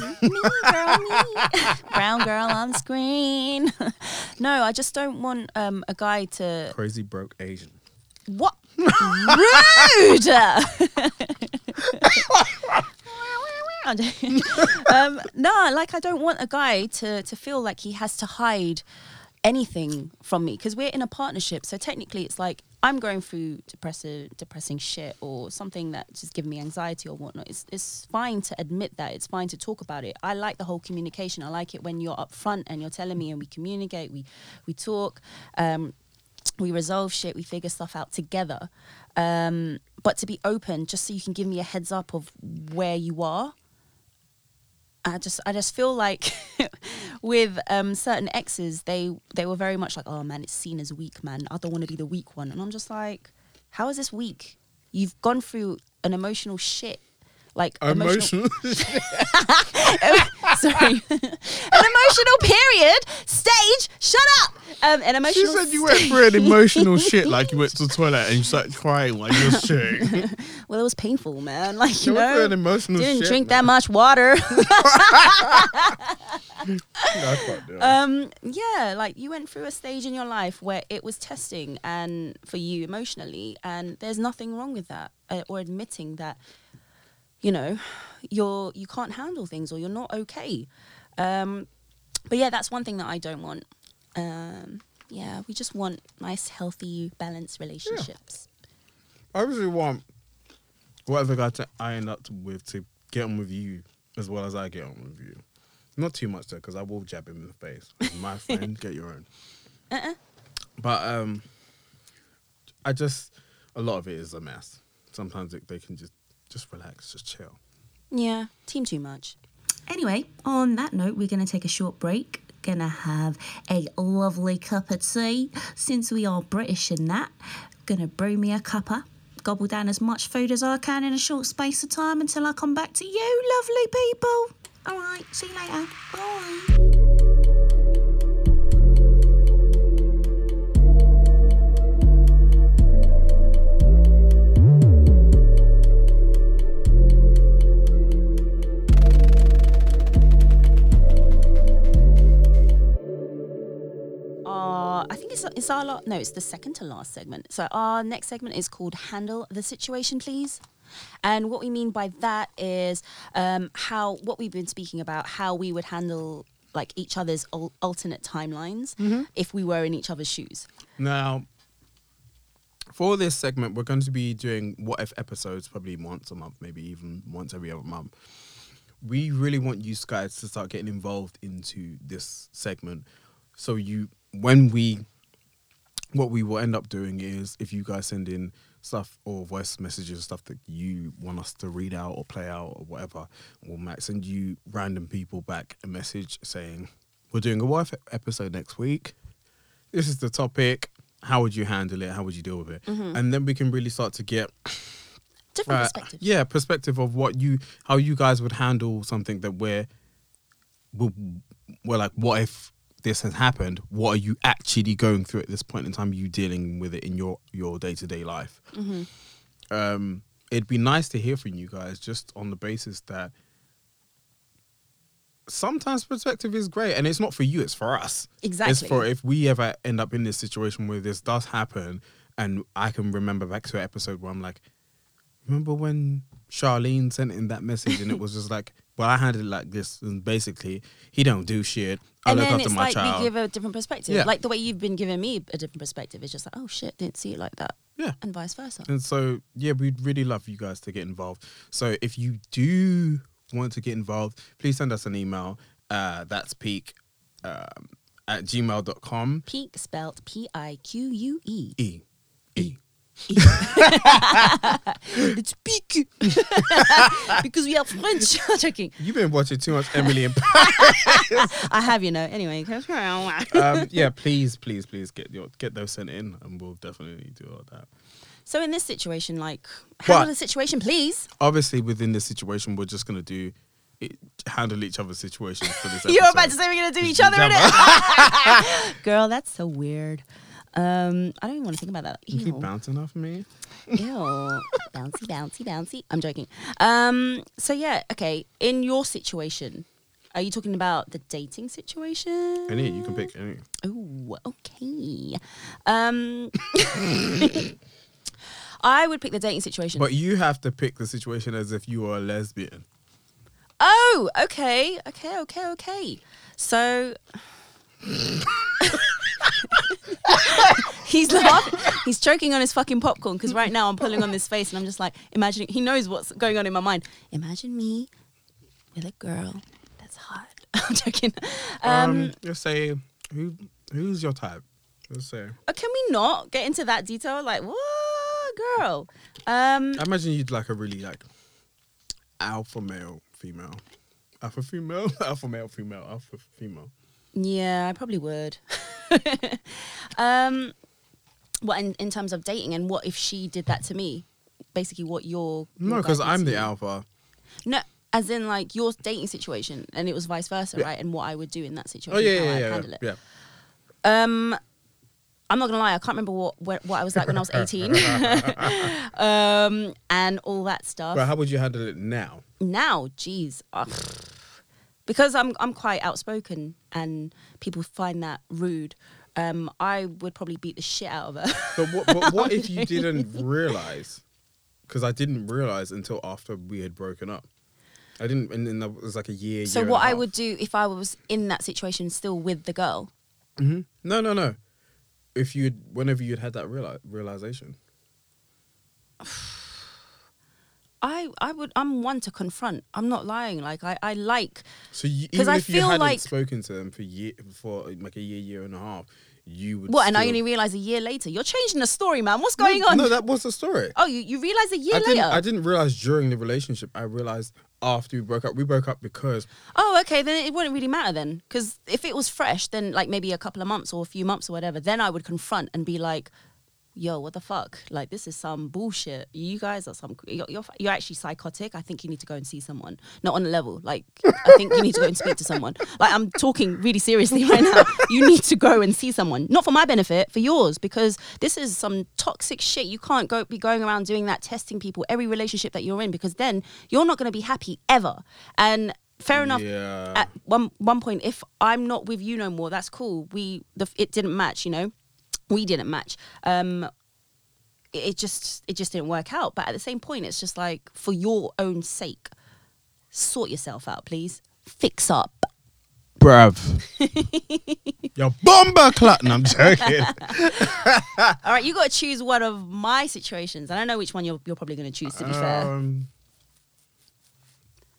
Speaker 2: girl me brown girl on screen no i just don't want um a guy to
Speaker 3: Crazy broke Asian.
Speaker 2: what rude. um, no, like I don't want a guy to to feel like he has to hide anything from me because we're in a partnership. So technically, it's like I'm going through depressive, depressing shit or something that's just giving me anxiety or whatnot. It's it's fine to admit that. It's fine to talk about it. I like the whole communication. I like it when you're upfront and you're telling me and we communicate. We we talk. Um, we resolve shit, we figure stuff out together. Um, but to be open, just so you can give me a heads up of where you are. I just I just feel like with um, certain exes, they they were very much like, oh man, it's seen as weak, man. I don't want to be the weak one, and I'm just like, how is this weak? You've gone through an emotional shit, like
Speaker 3: Emotional.
Speaker 2: sorry, an emotional period stage. Shut up. Um, an
Speaker 3: she
Speaker 2: emotional.
Speaker 3: said you went through an emotional shit, like you went to the toilet and you started crying while you were shitting.
Speaker 2: Well, it was painful, man. Like you
Speaker 3: You went through
Speaker 2: know,
Speaker 3: an emotional
Speaker 2: didn't
Speaker 3: shit.
Speaker 2: drink that much water.
Speaker 3: I can't do it.
Speaker 2: um, yeah, like you went through a stage in your life where it was testing and for you emotionally, and there's nothing wrong with that, uh, or admitting that, you know, you're you can't handle things or you're not okay. Um, but yeah, that's one thing that I don't want. Um, yeah, we just want nice, healthy, balanced relationships.
Speaker 3: I really want whatever guy to, I end up with to get on with you as well as I get on with you. Not too much though, because I will jab him in the face. My friend, get your own.
Speaker 2: Uh-uh.
Speaker 3: But um, I just a lot of it is a mess. Sometimes it, they can just just relax, just chill.
Speaker 2: Yeah, team too much.
Speaker 1: Anyway, on that note, we're going to take a short break. Gonna have a lovely cup of tea. Since we are British in that, gonna brew me a cuppa, gobble down as much food as I can in a short space of time until I come back to you, lovely people. All right, see you later. Bye.
Speaker 2: I think it's it's our la- no, it's the second to last segment. So our next segment is called "Handle the Situation, Please." And what we mean by that is um, how what we've been speaking about, how we would handle like each other's al- alternate timelines if we were in each other's shoes.
Speaker 3: Now, for this segment, we're going to be doing what if episodes probably once a month, maybe even once every other month. We really want you guys to start getting involved into this segment. So you, when we, what we will end up doing is if you guys send in stuff or voice messages, stuff that you want us to read out or play out or whatever, we might send you random people back a message saying, we're doing a what if episode next week this is the topic. how would you handle it? How would you deal with it?
Speaker 2: Mm-hmm.
Speaker 3: And then we can really start to get
Speaker 2: Different
Speaker 3: uh,
Speaker 2: perspectives.
Speaker 3: yeah perspective of what you how you guys would handle something that we're we're, we're like what if this has happened what are you actually going through at this point in time are you dealing with it in your your day-to-day life
Speaker 2: Mm-hmm.
Speaker 3: um it'd be nice to hear from you guys just on the basis that sometimes perspective is great and it's not for you it's for us
Speaker 2: Exactly.
Speaker 3: it's for if we ever end up in this situation where this does happen and i can remember back to an episode where i'm like remember when charlene sent in that message and it was just like well i handled it like this and basically he don't do shit i
Speaker 2: and
Speaker 3: look
Speaker 2: then
Speaker 3: after
Speaker 2: it's
Speaker 3: my
Speaker 2: like
Speaker 3: child
Speaker 2: we give a different perspective.
Speaker 3: Yeah.
Speaker 2: Like the way you've been giving me a different perspective is just like, oh shit, didn't see it like that.
Speaker 3: Yeah.
Speaker 2: And vice versa.
Speaker 3: And so, yeah, we'd really love you guys to get involved. So if you do want to get involved, please send us an email. Uh, that's peak um, at gmail.com.
Speaker 2: Peak spelt P I Q U E.
Speaker 3: E. E.
Speaker 2: It's peak. because we are French. Joking.
Speaker 3: You've been watching too much Emily in Paris.
Speaker 2: I have, you know. Anyway.
Speaker 3: um, yeah, please, please, please get your get those sent in, and we'll definitely do all that.
Speaker 2: so in this situation, like, handle
Speaker 3: But-
Speaker 2: the situation, please.
Speaker 3: Obviously, within this situation, we're just gonna do it, handle each other's situations for this.
Speaker 2: You're about to say we're gonna do each other in it. Girl, that's so weird. Um, I don't even want to think about that.
Speaker 3: You keep bouncing off me.
Speaker 2: Ew. bouncy, bouncy, bouncy. I'm joking. Um, so yeah, okay. In your situation, are you talking about the dating situation?
Speaker 3: Any, you can pick any.
Speaker 2: Oh, okay. Um, I would pick the dating situation.
Speaker 3: But you have to pick the situation as if you were a lesbian.
Speaker 2: oh, okay, okay, okay, okay. So he's laughing. He's choking on his fucking popcorn because right now I'm pulling on this face and I'm just like imagining. He knows what's going on in my mind. Imagine me with a girl that's hot. I'm joking. Um,
Speaker 3: Um, let's say who who's your type? Let's say.
Speaker 2: uh, can we not get into that detail? Like, what girl? Um,
Speaker 3: I imagine you'd like a really like alpha male, female, alpha female, alpha male, female, alpha female.
Speaker 2: Yeah, I probably would. um, what in, in terms of dating and what if she did that to me? Basically, what your
Speaker 3: No, because I'm the alpha.
Speaker 2: No, as in like your dating situation, and it was vice versa,
Speaker 3: Yeah.
Speaker 2: right? And what I would do in that situation,
Speaker 3: Oh yeah, yeah,
Speaker 2: I'd
Speaker 3: yeah,
Speaker 2: handle
Speaker 3: yeah.
Speaker 2: it.
Speaker 3: yeah.
Speaker 2: Um, I'm not gonna lie, I can't remember what what, what I was like when I was 18, um, and all that stuff.
Speaker 3: But how would you handle it now?
Speaker 2: now, geez, ugh. Because I'm I'm quite outspoken and people find that rude. Um, I would probably beat the shit out of her.
Speaker 3: But what, but what if you didn't realize? Because I didn't realize until after we had broken up. I didn't, and then that was like a year.
Speaker 2: so
Speaker 3: year and
Speaker 2: what I would do if I was in that situation, still with the girl,
Speaker 3: Mhm. No, no, no. If you, whenever you'd had that reali- realization.
Speaker 2: I I would I'm one to confront. I'm not lying. Like I I like
Speaker 3: So you,
Speaker 2: 'Cause
Speaker 3: even
Speaker 2: I
Speaker 3: if you
Speaker 2: feel like-
Speaker 3: spoken to them for year for like a year, year and a half, you would.
Speaker 2: what, and I only realize a year later. You're changing the story, man. What's
Speaker 3: No,
Speaker 2: going on?
Speaker 3: No, that was the story.
Speaker 2: oh, you you realize a year
Speaker 3: I
Speaker 2: later.
Speaker 3: didn't. I didn't realize during the relationship. I realized after we broke up. We broke up because
Speaker 2: Oh, okay. Then it wouldn't really matter then, because if it was fresh, then like maybe a couple of months or a few months or whatever, then I would confront and be like, "Yo, what the fuck? Like this is some bullshit. You guys are some. You're you're, you're actually psychotic. I think you need to go and see someone. Not on a level. Like I think you need to go and speak to someone. Like I'm talking really seriously right now. You need to go and see someone. Not for my benefit, for yours, because this is some toxic shit. You can't go be going around doing that, testing people every relationship that you're in, because then you're not going to be happy ever. And fair enough
Speaker 3: Yeah.
Speaker 2: at one one point if i'm not with you no more that's cool we the it didn't match you know we didn't match um it, just it just didn't work out but at the same point it's just like for your own sake sort yourself out please fix up
Speaker 3: bruv. You're bomber clut. No, I'm joking.
Speaker 2: all right you got to choose one of my situations and i know which one you're, you're probably going to choose to be fair
Speaker 3: Um,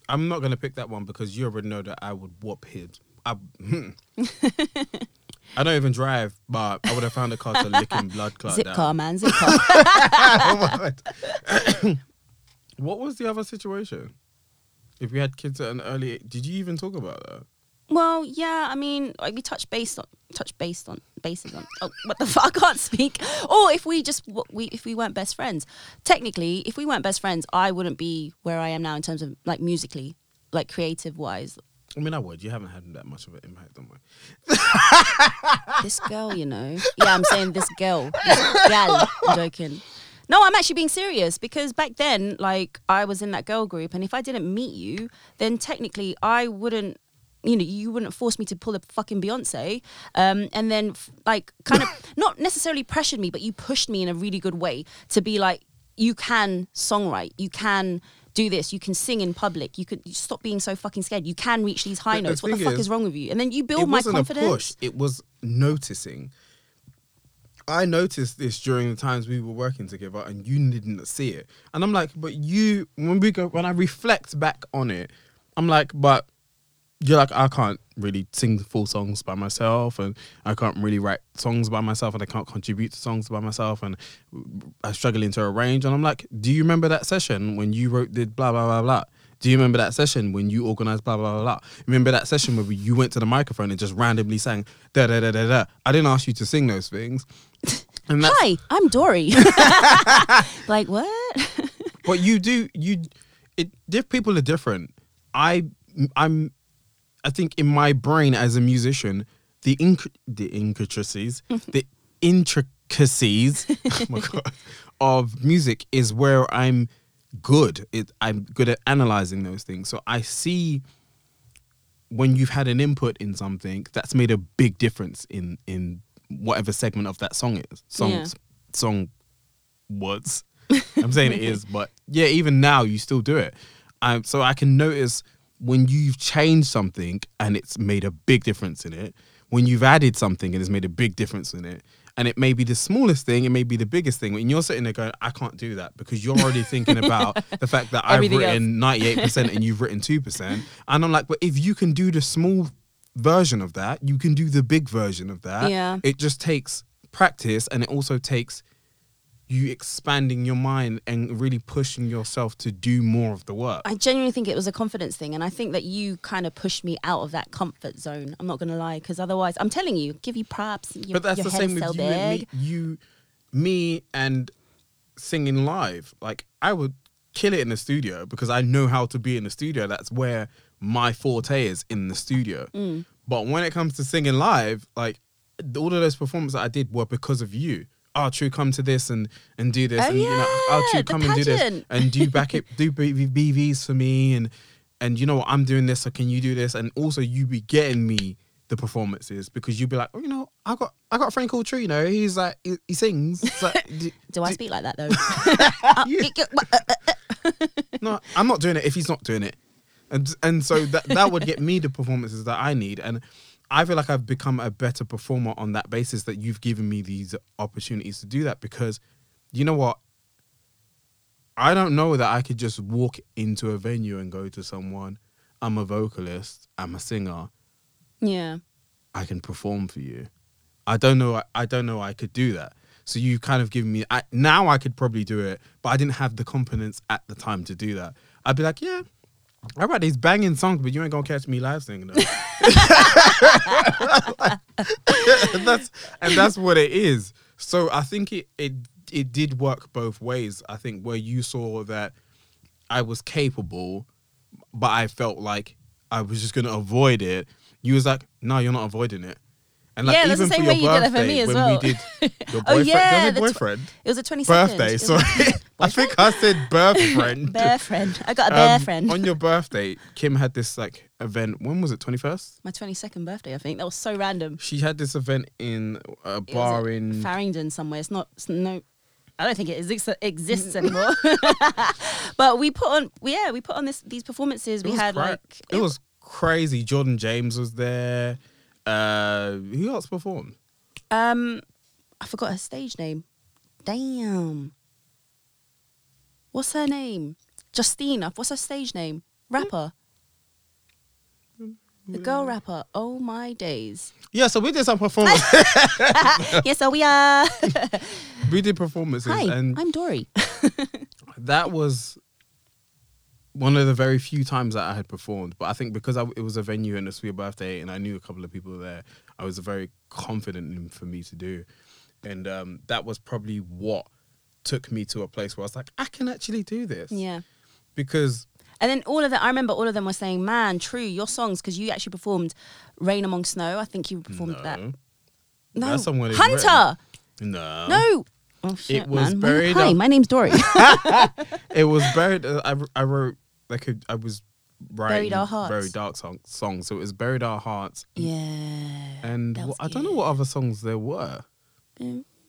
Speaker 3: I'm not gonna pick that one because you already know that I would whoop his. I, I don't even drive, but I would have found a car to lick in blood clot
Speaker 2: zip
Speaker 3: down.
Speaker 2: car man zip car
Speaker 3: what was the other situation? If we had kids at an early, did you even talk about that?
Speaker 2: Well, yeah, I mean, like we touched base on touch based on bases on oh what the fuck I can't speak or if we just we if we weren't best friends technically if we weren't best friends I wouldn't be where I am now in terms of like musically like creative wise
Speaker 3: I mean, I would. You haven't had that much of an impact on me.
Speaker 2: this girl you know yeah I'm saying this girl this gal I'm joking no I'm actually being serious because back then like I was in that girl group and if I didn't meet you then technically I wouldn't you know, you wouldn't force me to pull a fucking Beyonce, um, and then like kind of not necessarily pressured me, but you pushed me in a really good way to be like, you can songwrite, you can do this, you can sing in public, you could you stop being so fucking scared, you can reach these high
Speaker 3: But the
Speaker 2: notes. What the fuck
Speaker 3: is,
Speaker 2: is wrong with you? And then you build my confidence.
Speaker 3: push. It was noticing. I noticed this during the times we were working together, and you didn't see it. And I'm like, but you, when we go, when I reflect back on it, I'm like, but you're like, I can't really sing full songs by myself, and I can't really write songs by myself, and I can't contribute to songs by myself, and I'm struggling to arrange. And I'm like, do you remember that session when you wrote did blah blah blah blah? Do you remember that session when you organized blah blah blah blah? Remember that session where you went to the microphone and just randomly sang da da da da da? I didn't ask you to sing those things. And
Speaker 2: Hi, I'm Dory. like what?
Speaker 3: but you do you it diff people are different i i'm i think in my brain as a musician the inc- the intricacies the intricacies oh of music is where i'm good. It, i'm good at analyzing those things. So i see when you've had an input in something that's made a big difference in in whatever segment of that song is song
Speaker 2: Yeah.
Speaker 3: song words. I'm saying it is but yeah even now you still do it. Um, so i can notice when you've changed something and it's made a big difference in it when you've added something and it's made a big difference in it and it may be the smallest thing it may be the biggest thing when you're sitting there going i can't do that because you're already thinking about the fact that i've
Speaker 2: Everything
Speaker 3: written 98% and you've written 2% and i'm like but if you can do the small version of that you can do the big version of that
Speaker 2: Yeah.
Speaker 3: it just takes practice and it also takes you expanding your mind and really pushing yourself to do more of the work
Speaker 2: I genuinely think it was a confidence thing, and I think that you kind of pushed me out of that comfort zone. I'm not gonna lie, because otherwise, I'm telling you, give you props. Your,
Speaker 3: but that's the same with you
Speaker 2: big.
Speaker 3: and me you me and singing live like i would kill it in the studio because i know how to be in the studio that's where my forte is in the studio
Speaker 2: Mm.
Speaker 3: but when it comes to singing live like all of those performances i did were because of you oh true come to this and and do this.
Speaker 2: Oh,
Speaker 3: and you know oh
Speaker 2: yeah,
Speaker 3: true come and do this. and do back it do bvs for me. And and you know what? I'm doing this so can you do this? And also you be getting me the performances because you'd be like oh you know i got i got a friend called true you know he's like he, he sings. It's like, d-
Speaker 2: Do I
Speaker 3: d-
Speaker 2: speak like that though?
Speaker 3: Uh, uh, uh, no, I'm not doing it if he's not doing it. And and so that that would get me the performances that I need. And I feel like I've become a better performer on that basis that you've given me these opportunities to do that because you know what? I don't know that I could just walk into a venue and go to someone, I'm a vocalist, I'm a singer,
Speaker 2: yeah.
Speaker 3: I can perform for you. I don't know. I don't know. I could do that. So you kind of given me. I, now I could probably do it, but I didn't have the confidence at the time to do that. I'd be like, yeah, I write these banging songs, but you ain't gonna catch me live singing them. and that's and that's what it is. So I think it it it did work both ways. I think where you saw that I was capable, but I felt like I was just gonna avoid it. You was like, no, you're not avoiding it. And like
Speaker 2: Yeah, that's the
Speaker 3: even
Speaker 2: same
Speaker 3: for
Speaker 2: way
Speaker 3: your
Speaker 2: you did it for me as
Speaker 3: when
Speaker 2: well.
Speaker 3: we did your boyfriend,
Speaker 2: Oh, yeah,
Speaker 3: your
Speaker 2: the tw-
Speaker 3: boyfriend
Speaker 2: It was a 22nd.
Speaker 3: birthday. Sorry, I think I said birth friend.
Speaker 2: Bear friend. I got a bear
Speaker 3: Um,
Speaker 2: friend.
Speaker 3: On your birthday, Kim had this like event. When was it? Twenty first.
Speaker 2: My 22nd birthday, I think. That was so random.
Speaker 3: She had this event in a
Speaker 2: It was
Speaker 3: bar
Speaker 2: at
Speaker 3: in.
Speaker 2: Farringdon somewhere. It's not. It's no. I don't think it exists, exists anymore. but we put on, yeah, we put on this these performances.
Speaker 3: It
Speaker 2: We
Speaker 3: was
Speaker 2: had
Speaker 3: cra-
Speaker 2: like
Speaker 3: it was crazy. Jordan James was there. Uh, who else performed?
Speaker 2: Um, I forgot her stage name. Damn. What's her name? Justina. What's her stage name? Rapper. The girl rapper. Oh my days.
Speaker 3: Yeah, so we did some performances.
Speaker 2: yes, so we are.
Speaker 3: we did performances,
Speaker 2: Hi,
Speaker 3: and
Speaker 2: I'm Dory.
Speaker 3: that was one of the very few times that I had performed. But I think because I, it was a venue and it's your birthday, and I knew a couple of people there, I was very confident in for me to do, and um, that was probably what took me to a place where I was like, I can actually do this.
Speaker 2: Yeah.
Speaker 3: Because
Speaker 2: And then all of them, I remember all of them were saying, "Man, true, your songs," because you actually performed "Rain Among Snow." I think you performed
Speaker 3: no,
Speaker 2: that. No,
Speaker 3: song wasn't
Speaker 2: Hunter.
Speaker 3: no,
Speaker 2: No. Oh, shit,
Speaker 3: was
Speaker 2: man.
Speaker 3: buried
Speaker 2: Hi,
Speaker 3: up-
Speaker 2: my name's Dory.
Speaker 3: it was buried. uh, I I wrote like a, I was writing
Speaker 2: Buried Our Hearts.
Speaker 3: very dark song songs. So it was buried our hearts,
Speaker 2: yeah.
Speaker 3: and
Speaker 2: was
Speaker 3: I don't know what other songs there were.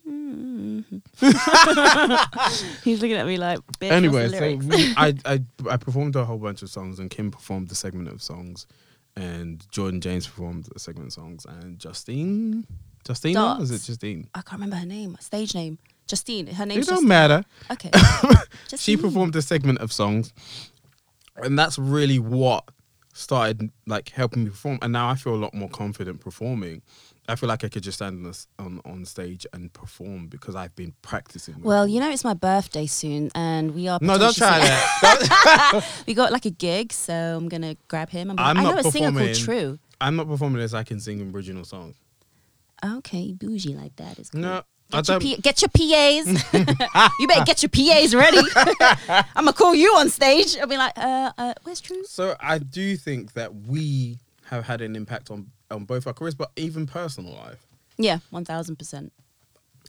Speaker 3: Mm-hmm.
Speaker 2: He's looking at me like, Bitch,
Speaker 3: anyway, so we, I, I I performed a whole bunch of songs, and Kim performed the segment of songs, and Jordan James performed a segment of songs, and Justine, Justine, was it Justine?
Speaker 2: I can't remember her name, stage name. Justine. Her name.
Speaker 3: It don't
Speaker 2: Justine.
Speaker 3: matter.
Speaker 2: Okay.
Speaker 3: She performed a segment of songs, and that's really what started like helping me perform. And now I feel a lot more confident performing. I feel like I could just stand on on on stage and perform because I've been practicing.
Speaker 2: Well, you know it's my birthday soon, and we are.
Speaker 3: no, don't try that.
Speaker 2: We got like a gig, so I'm gonna grab him. I'm,
Speaker 3: I'm
Speaker 2: I know a singer called. True.
Speaker 3: I'm not performing as I can sing original songs.
Speaker 2: Okay, bougie like that is cool.
Speaker 3: No,
Speaker 2: Get your. P- get your PAs. you better get your PAs ready. I'm gonna call you on stage. I'll be like, uh, uh, where's True?
Speaker 3: So I do think that we have had an impact on on both our careers, but even personal life.
Speaker 2: Yeah, one thousand percent.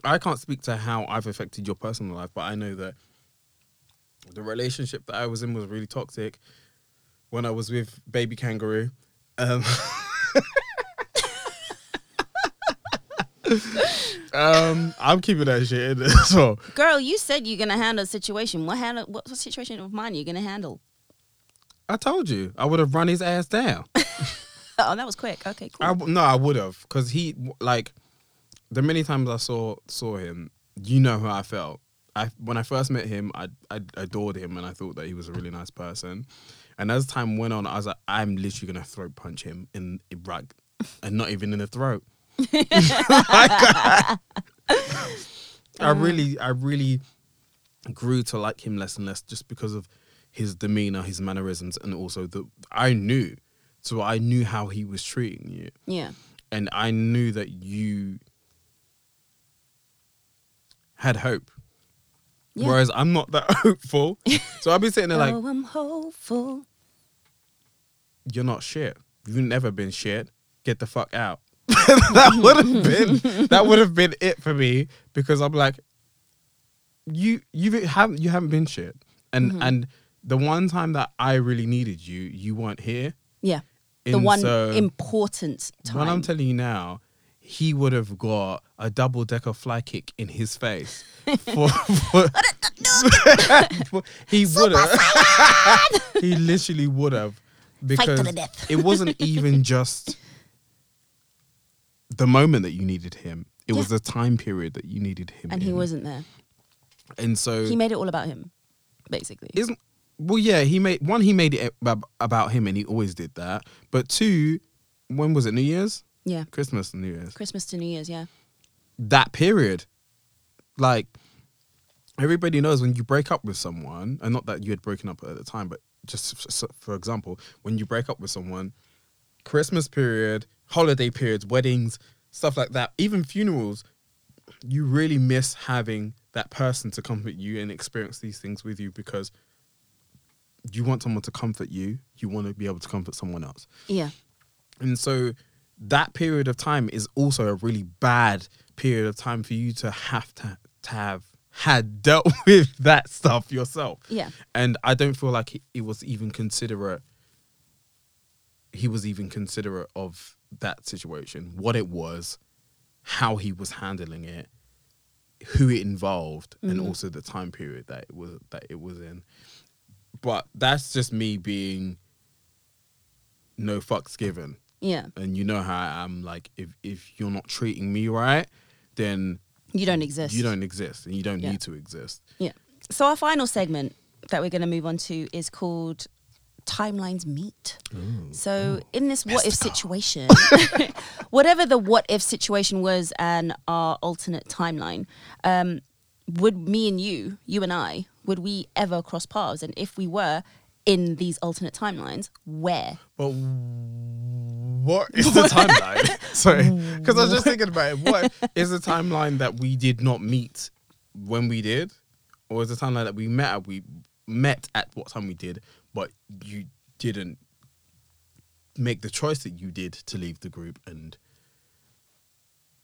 Speaker 3: I can't speak to how I've affected your personal life, but I know that the relationship that I was in was really toxic when I was with baby kangaroo. Um, um, I'm keeping that shit in there. So
Speaker 2: Girl, you said you're gonna handle a situation. What handle? What situation of mine you gonna handle?
Speaker 3: I told you I would have run his ass down.
Speaker 2: Oh, that was quick. Okay, cool.
Speaker 3: I no, I would have because he like the many times I saw saw him, you know how I felt. I when I first met him, I I adored him and I thought that he was a really nice person. And as time went on, I was like, I'm literally gonna throat punch him in right, and not even in the throat. I uh. really, I really grew to like him less and less just because of his demeanor, his mannerisms, and also the I knew, so I knew how he was treating you
Speaker 2: yeah.
Speaker 3: and I knew that you had hope.
Speaker 2: Yeah.
Speaker 3: Whereas I'm not that hopeful. So I'll be sitting there like,
Speaker 2: oh, I'm hopeful.
Speaker 3: you're not shit. You've never been shit. Get the fuck out. that would have been that would have been it for me because I'm like, you you haven't you haven't been shit. And
Speaker 2: Mm-hmm.
Speaker 3: and the one time that I really needed you, you weren't here.
Speaker 2: Yeah. The one
Speaker 3: so-
Speaker 2: important time.
Speaker 3: What I'm telling you now, he would have got a double decker fly kick in his face. for, for, for- he would have. he literally would have
Speaker 2: to
Speaker 3: because
Speaker 2: the death.
Speaker 3: it wasn't even just the moment that you needed him. It was the time period that you needed him.
Speaker 2: and he wasn't there.
Speaker 3: And so
Speaker 2: He made it all about him, basically.
Speaker 3: isn't well yeah he made one he made it ab- about him and he always did that but two when was it new year's
Speaker 2: yeah.
Speaker 3: christmas and new year's
Speaker 2: Christmas to New Year's, yeah.
Speaker 3: that period. Like everybody knows when you break up with someone, and not that you had broken up at the time, but just for example, when you break up with someone, Christmas period, holiday periods, weddings, stuff like that, even funerals, you really miss having that person to comfort you and experience these things with you because you want someone to comfort you, you want to be able to comfort someone else.
Speaker 2: Yeah.
Speaker 3: And so that period of time is also a really bad period of time for you to have to, to have had dealt with that stuff yourself.
Speaker 2: Yeah.
Speaker 3: And I don't feel like he was even considerate. He was even considerate of that situation, what it was, how he was handling it, who it involved, and mm-hmm. also the time period that it was that it was in. But that's just me being no fucks given
Speaker 2: Yeah.
Speaker 3: and you know how I am. Like, if if you're not treating me right, then
Speaker 2: You don't exist.
Speaker 3: you don't exist, and you don't
Speaker 2: Yeah.
Speaker 3: need to exist.
Speaker 2: Yeah. So our final segment that we're going to move on to is called Timelines Meet. So in this what if situation, whatever the what if situation was and our alternate timeline, um, would me and you, you and I, would we ever cross paths? And if we were, in these alternate timelines. Where?
Speaker 3: But what is the timeline? Sorry, because I was just thinking about it. What is the timeline that we did not meet when we did, or is the timeline that we met at we met at what time we did, but you didn't make the choice that you did to leave the group and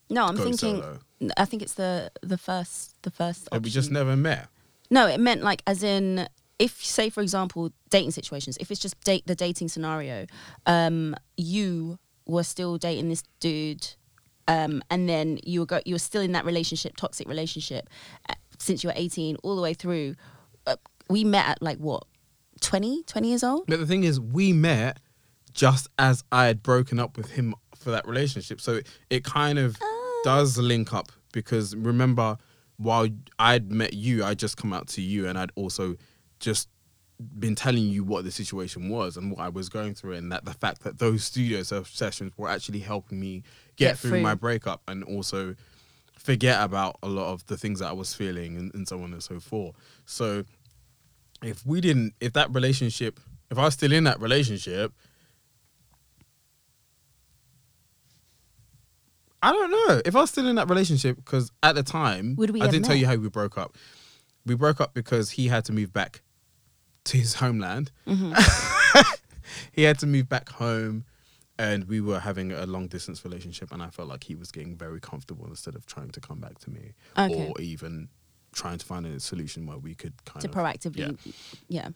Speaker 2: No, I'm thinking.
Speaker 3: solo?
Speaker 2: I think it's the the first the first.
Speaker 3: And we just never met.
Speaker 2: No, it meant like as in if say for example dating situations, if it's just date the dating scenario, um, you were still dating this dude, um, and then you were go- you were still in that relationship, toxic relationship, uh, since you were eighteen all the way through. Uh, we met at like what 20, 20 years old.
Speaker 3: But the thing is, we met just as I had broken up with him for that relationship. So it kind of does link up because remember, while I'd met you, I'd just come out to you and I'd also just been telling you what the situation was and what I was going through, and that the fact that those studio sessions were actually helping me get,
Speaker 2: Get
Speaker 3: through,
Speaker 2: through.
Speaker 3: my breakup and also forget about a lot of the things that I was feeling and, and so on and so forth. So if we didn't, if that relationship, if I was still in that relationship, I don't know. If I was still in that relationship, because at the time,
Speaker 2: Would we
Speaker 3: I
Speaker 2: have
Speaker 3: didn't tell
Speaker 2: met?
Speaker 3: you how we broke up. We broke up because he had to move back to his homeland.
Speaker 2: Mm-hmm.
Speaker 3: he had to move back home, and we were having a long distance relationship, and I felt like he was getting very comfortable instead of trying to come back to me,
Speaker 2: Okay.
Speaker 3: or even trying to find a solution where we could kind
Speaker 2: To
Speaker 3: of
Speaker 2: proactively, yeah.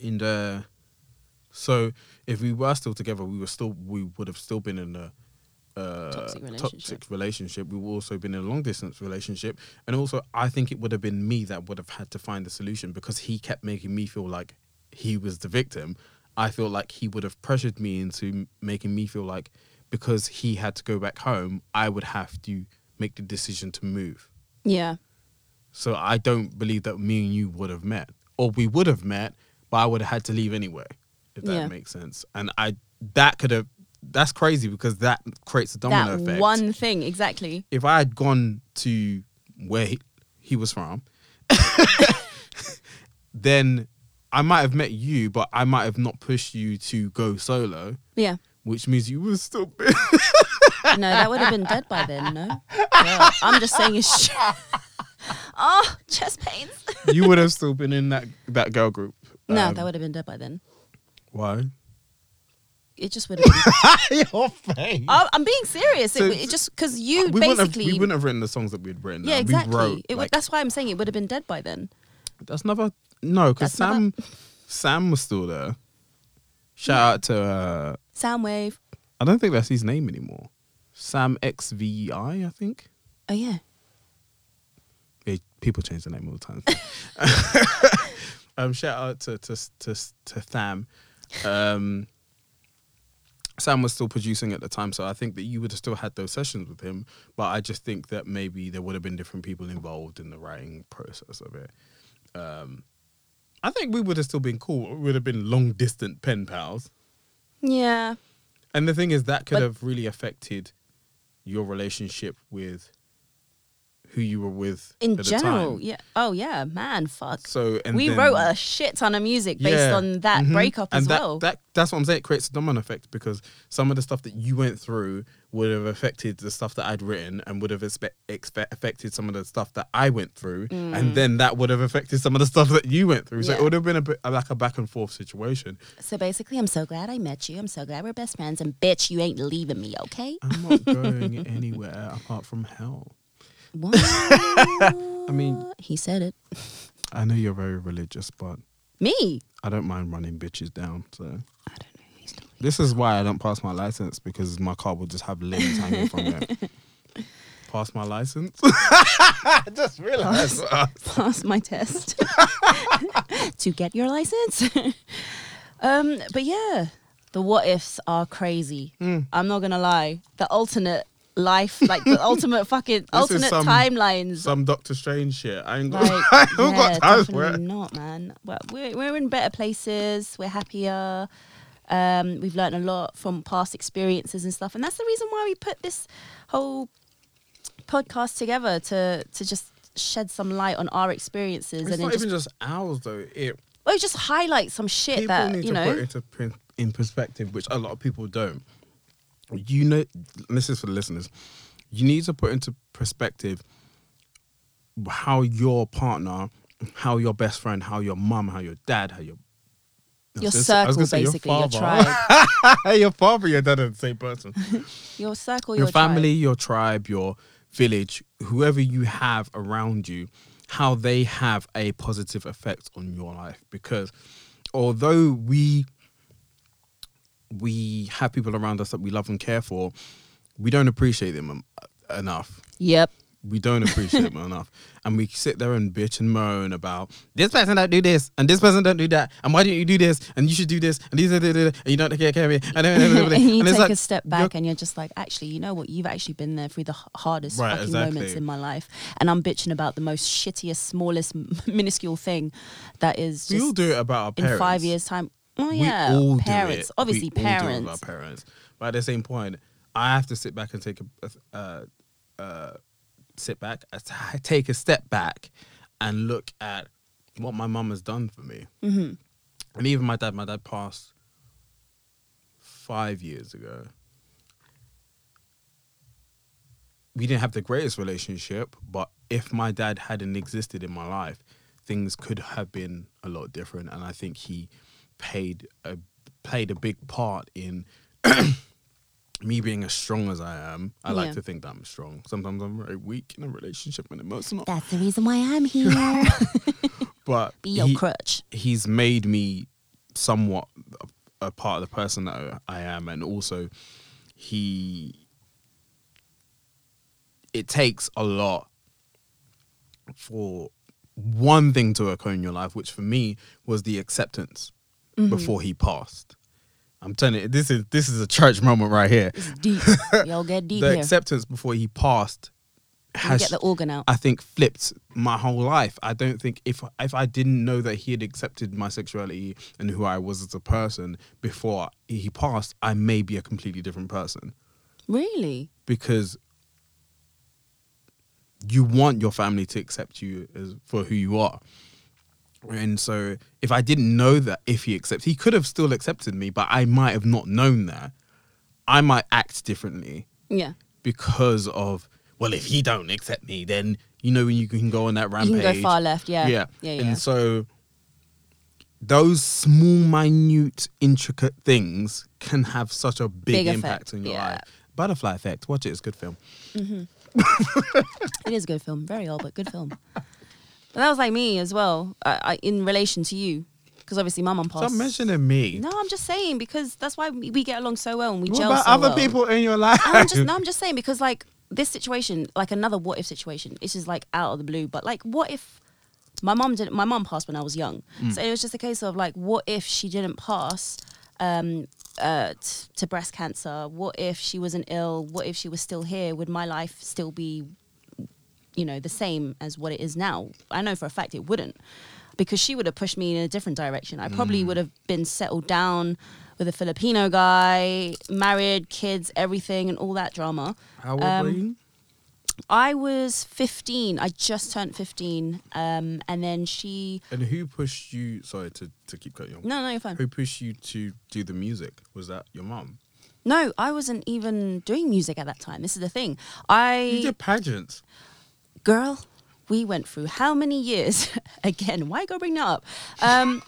Speaker 3: in the so if we were still together we were still we would have still been in a uh,
Speaker 2: Toxic relationship.
Speaker 3: toxic relationship We've also been in a long distance relationship and also i think it would have been me that would have had to find the solution because he kept making me feel like he was the victim i feel like he would have pressured me into making me feel like because he had to go back home i would have to make the decision to move
Speaker 2: Yeah.
Speaker 3: so I don't believe that me and you would have met, or we would have met, but I would have had to leave anyway, if that
Speaker 2: Yeah.
Speaker 3: makes sense. And I that could have that's crazy because that creates a domino
Speaker 2: that
Speaker 3: effect.
Speaker 2: one thing exactly.
Speaker 3: If I had gone to where he, he was from, then I might have met you, but I might have not pushed you to go solo,
Speaker 2: Yeah.
Speaker 3: which means you would still be.
Speaker 2: No, that would have been dead by then. No. Yeah. I'm just saying it's. Oh, chest pains.
Speaker 3: you would have still been in that that girl group.
Speaker 2: no,
Speaker 3: Um,
Speaker 2: that would have been dead by then.
Speaker 3: why?
Speaker 2: It just would have. Been,
Speaker 3: Your face.
Speaker 2: Oh, I'm being serious.
Speaker 3: So-
Speaker 2: it, it just because you
Speaker 3: we wouldn't, have,
Speaker 2: basically.
Speaker 3: we wouldn't have written the songs that we'd written.
Speaker 2: yeah, exactly.
Speaker 3: We wrote,
Speaker 2: it would,
Speaker 3: like,
Speaker 2: that's why I'm saying it would have been dead by then.
Speaker 3: that's never no, because
Speaker 2: That's never-
Speaker 3: Sam Sam was still there. Shout out to uh,
Speaker 2: Soundwave.
Speaker 3: I don't think that's his name anymore. Sam XVI, I think.
Speaker 2: Oh yeah.
Speaker 3: Yeah, people change the name all the time. um, shout out to to to to Tham. Um, Sam was still producing at the time, so I think that you would have still had those sessions with him. But I just think that maybe there would have been different people involved in the writing process of it. Um, I think we would have still been cool. We would have been long distant pen pals.
Speaker 2: Yeah.
Speaker 3: And the thing is, that could
Speaker 2: But-
Speaker 3: have really affected your relationship with who you were with
Speaker 2: In
Speaker 3: at the
Speaker 2: general,
Speaker 3: time.
Speaker 2: yeah. Oh yeah, man. Fuck.
Speaker 3: So and
Speaker 2: we
Speaker 3: then-
Speaker 2: wrote a shit ton of music based
Speaker 3: Yeah.
Speaker 2: on that
Speaker 3: Mhm.
Speaker 2: breakup
Speaker 3: and
Speaker 2: as
Speaker 3: that,
Speaker 2: well.
Speaker 3: That that's what I'm saying. It creates a domino effect because some of the stuff that you went through would have affected the stuff that I'd written, and would have expe- expe- affected some of the stuff that I went through, and then that would have affected some of the stuff that you went through. So
Speaker 2: Mm. Yeah.
Speaker 3: it would have been a bit like a back and forth situation.
Speaker 2: so basically, I'm so glad I met you. I'm so glad we're best friends. And bitch, you ain't leaving me, okay?
Speaker 3: I'm not going anywhere apart from hell.
Speaker 2: What?
Speaker 3: I mean,
Speaker 2: he said it.
Speaker 3: I know you're very religious, but
Speaker 2: Me.
Speaker 3: I don't mind running bitches down. So
Speaker 2: I don't know. He's not-
Speaker 3: this is why I don't pass my license because my car will just have limbs hanging from it. Pass my license. I just realized.
Speaker 2: pass my test to get your license. um, but yeah, the what ifs are crazy.
Speaker 3: Hmm.
Speaker 2: I'm not gonna lie. The alternate life, like the ultimate fucking alternate
Speaker 3: some-
Speaker 2: timelines.
Speaker 3: Some Doctor Strange shit. I ain't got,
Speaker 2: like,
Speaker 3: I ain't
Speaker 2: yeah,
Speaker 3: got time for it.
Speaker 2: not, man. Well, we're we're in better places. We're happier. Um, we've learned a lot from past experiences and stuff, and that's the reason why we put this whole podcast together to to just shed some light on our experiences
Speaker 3: It's
Speaker 2: and
Speaker 3: not even
Speaker 2: just
Speaker 3: just ours though. It
Speaker 2: Or just highlight some shit
Speaker 3: people
Speaker 2: that
Speaker 3: need
Speaker 2: you
Speaker 3: to
Speaker 2: know.
Speaker 3: put into in perspective, which a lot of people don't. You know, this is for the listeners. You need to put into perspective how your partner, how your best friend, how your mum, how your dad, how your
Speaker 2: Your
Speaker 3: was gonna say- I was
Speaker 2: circle,
Speaker 3: say
Speaker 2: basically, your
Speaker 3: father.
Speaker 2: tribe,
Speaker 3: your father, your dad are the same person.
Speaker 2: your circle,
Speaker 3: your,
Speaker 2: your,
Speaker 3: family,
Speaker 2: tribe.
Speaker 3: your tribe, your village, whoever you have around you, how they have a positive effect on your life. Because although we we have people around us that we love and care for, we don't appreciate them enough.
Speaker 2: Yep.
Speaker 3: We don't appreciate them enough, and we sit there and bitch and moan about this person don't do this and this person don't do that, and why don't you do this and you should do this and these are and you don't take care of me and,
Speaker 2: and you
Speaker 3: it's
Speaker 2: take
Speaker 3: like,
Speaker 2: a step
Speaker 3: you're-
Speaker 2: back and you're just like, actually, you know what? You've actually been there through the hardest
Speaker 3: Right,
Speaker 2: fucking moments in my life, and I'm bitching about the most shittiest, smallest, minuscule thing that is
Speaker 3: We all do it about our
Speaker 2: in five years' time. Oh
Speaker 3: We
Speaker 2: yeah,
Speaker 3: all do
Speaker 2: parents,
Speaker 3: it.
Speaker 2: obviously
Speaker 3: We all do it with
Speaker 2: parents.
Speaker 3: our parents. But at the same point, I have to sit back and take a uh, uh, sit back, t- take a step back, and look at what my mum has done for me.
Speaker 2: hmm
Speaker 3: And even my dad. My dad passed five years ago. We didn't have the greatest relationship, but if my dad hadn't existed in my life, things could have been a lot different. And I think he paid a played a big part in me being as strong as I am. I
Speaker 2: Yeah.
Speaker 3: like to think that I'm strong. Sometimes I'm very weak in a relationship and emotional.
Speaker 2: That's the reason why I'm here.
Speaker 3: But
Speaker 2: Be your
Speaker 3: he-
Speaker 2: crutch.
Speaker 3: he's made me somewhat a, a part of the person that I am, and also he. It takes a lot for one thing to occur in your life, which for me was the acceptance
Speaker 2: Mm-hmm.
Speaker 3: before he passed. I'm telling you, this is this is a church moment right here.
Speaker 2: It's deep. Y'all get deep
Speaker 3: the
Speaker 2: here.
Speaker 3: acceptance before he passed
Speaker 2: You
Speaker 3: has
Speaker 2: get the organ out.
Speaker 3: I think flipped my whole life. I don't think if if I didn't know that he had accepted my sexuality and who I was as a person before he passed, I may be a completely different person
Speaker 2: really?
Speaker 3: because you want your family to accept you as for who you are. And so if I didn't know that if he accepts he could have still accepted me, but I might have not known that. I might act differently
Speaker 2: Yeah.
Speaker 3: because of well, if he don't accept me, then you know when you can go on that rampage.
Speaker 2: You can go far left. Yeah.
Speaker 3: yeah,
Speaker 2: Yeah. Yeah.
Speaker 3: And so those small, minute, intricate things can have such a big,
Speaker 2: Big
Speaker 3: impact
Speaker 2: effect,
Speaker 3: on your
Speaker 2: yeah.
Speaker 3: life. Butterfly Effect. Watch it. It's a good film. Mm-hmm.
Speaker 2: It is a good film. Very old, but good film. But that was like me as well, uh, I, in relation to you, because obviously my mum passed.
Speaker 3: Stop mentioning me.
Speaker 2: No, I'm just saying because that's why we we get along so well and we
Speaker 3: what
Speaker 2: gel
Speaker 3: about
Speaker 2: so
Speaker 3: other
Speaker 2: well.
Speaker 3: people in your life?
Speaker 2: I'm just no, I'm just saying because like this situation, like another what if situation. This is like out of the blue, but like what if my mom didn't? My mom passed when I was young,
Speaker 3: Mm.
Speaker 2: so it was just a case of like, what if she didn't pass? Um, uh, t- to breast cancer. What if she wasn't ill? What if she was still here? Would my life still be, you know, the same as what it is now? I know for a fact it wouldn't, because she would have pushed me in a different direction. I probably
Speaker 3: Mm.
Speaker 2: would have been settled down with a Filipino guy, married, kids, everything, and all that drama.
Speaker 3: How old
Speaker 2: Um,
Speaker 3: were you?
Speaker 2: I was 15. I just turned 15. Um, and then she.
Speaker 3: And who pushed you? Sorry to, to keep cutting you off.
Speaker 2: No, no, you're fine.
Speaker 3: Who pushed you to do the music? Was that your mum?
Speaker 2: No, I wasn't even doing music at that time. This is the thing.
Speaker 3: You
Speaker 2: I.
Speaker 3: did pageants.
Speaker 2: Girl, we went through how many years? Again, why go bring that up? Um,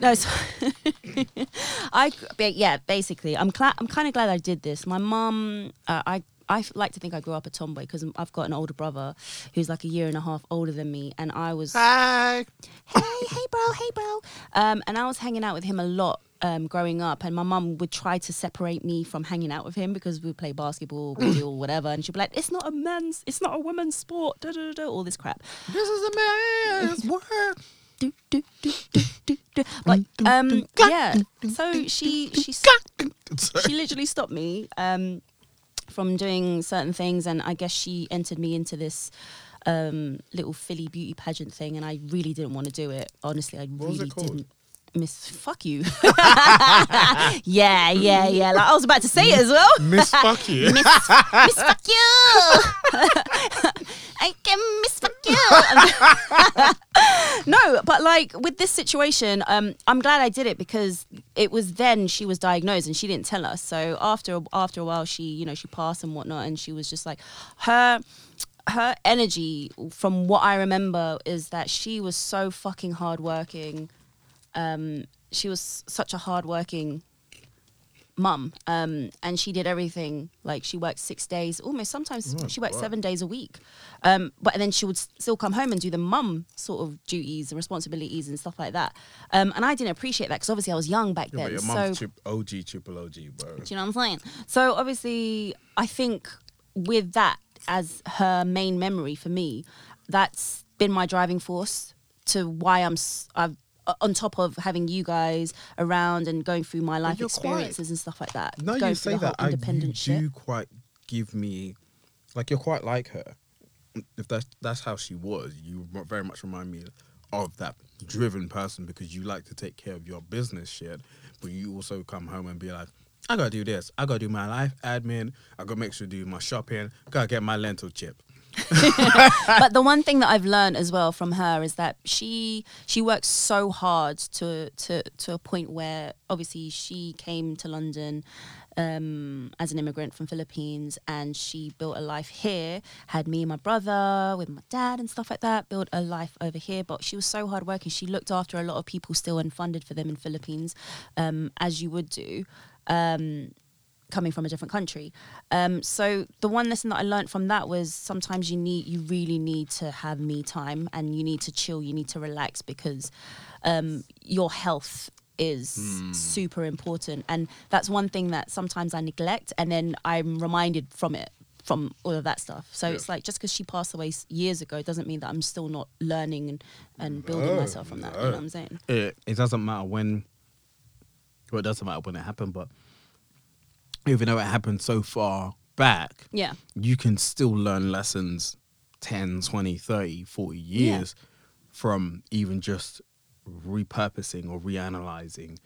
Speaker 2: no, so I. Yeah, basically, I'm I'm kind of glad I did this. My mom, uh, I. I like to think I grew up a tomboy because I've got an older brother who's like a year and a half older than me, and I was
Speaker 3: Hi.
Speaker 2: hey, hey, bro, hey, bro. Um, and I was hanging out with him a lot um, growing up, and my mum would try to separate me from hanging out with him because we would play basketball, we do whatever, and she'd be like, "It's not a man's, it's not a woman's sport," da, da, da, da, all this crap.
Speaker 3: This is a man's world.
Speaker 2: Do, do, do, do, do, do. But um, yeah, so she she she literally stopped me um, from doing certain things, and I guess she entered me into this um, little Philly beauty pageant thing, and I really didn't want to do it. Honestly, I
Speaker 3: What
Speaker 2: really didn't. Miss, fuck you. yeah, yeah, yeah. Like I was about to say it as well.
Speaker 3: Miss fuck you.
Speaker 2: Miss, miss fuck you. I can miss fuck you. no, but like with this situation, um, I'm glad I did it because it was then she was diagnosed and she didn't tell us. So after after a while, she you know she passed and whatnot, and she was just like her her energy from what I remember is that she was so fucking hardworking. Um, she was such a hardworking mum um and she did everything like she worked six days almost sometimes
Speaker 3: Oh,
Speaker 2: she worked
Speaker 3: wow.
Speaker 2: seven days a week um but then she would still come home and do the mum sort of duties and responsibilities and stuff like that um and i didn't appreciate that because obviously i was young back
Speaker 3: Yeah,
Speaker 2: then
Speaker 3: your
Speaker 2: so
Speaker 3: mum's OG, triple OG, bro.
Speaker 2: do you know what I'm saying? So obviously, I think with that as her main memory for me, that's been my driving force to why I'm s- I've, on top of having you guys around and going through my life
Speaker 3: you're quite-
Speaker 2: experiences and stuff like that.
Speaker 3: No,
Speaker 2: going
Speaker 3: you say that. I, you
Speaker 2: shit.
Speaker 3: do quite give me, like you're quite like her. If that's that's how she was, you very much remind me of that driven person because you like to take care of your business shit, but you also come home and be like, I gotta do this. I gotta do my life admin. I gotta make sure to do my shopping. Gotta get my lentil chip.
Speaker 2: but the one thing that I've learned as well from her is that she she works so hard to to to a point where obviously she came to London um, as an immigrant from Philippines and she built a life here. Had me and my brother with my dad and stuff like that. Built a life over here, but she was so hardworking. She looked after a lot of people still and funded for them in Philippines, um, as you would do. Um, coming from a different country. Um, so the one lesson that I learned from that was sometimes you need, you really need to have me time and you need to chill, you need to relax because um, your health is super important. And that's one thing that sometimes I neglect and then I'm reminded from it from all of that stuff. So
Speaker 3: Yeah.
Speaker 2: it's like just because she passed away years ago doesn't mean that I'm still not learning and, and building
Speaker 3: No,
Speaker 2: myself from that. You know what I'm saying?
Speaker 3: it, it doesn't matter when well it doesn't matter when it happened but even though it happened so far back
Speaker 2: Yeah.
Speaker 3: you can still learn lessons 10 20 30 40
Speaker 2: Yeah.
Speaker 3: years from even just repurposing or reanalyzing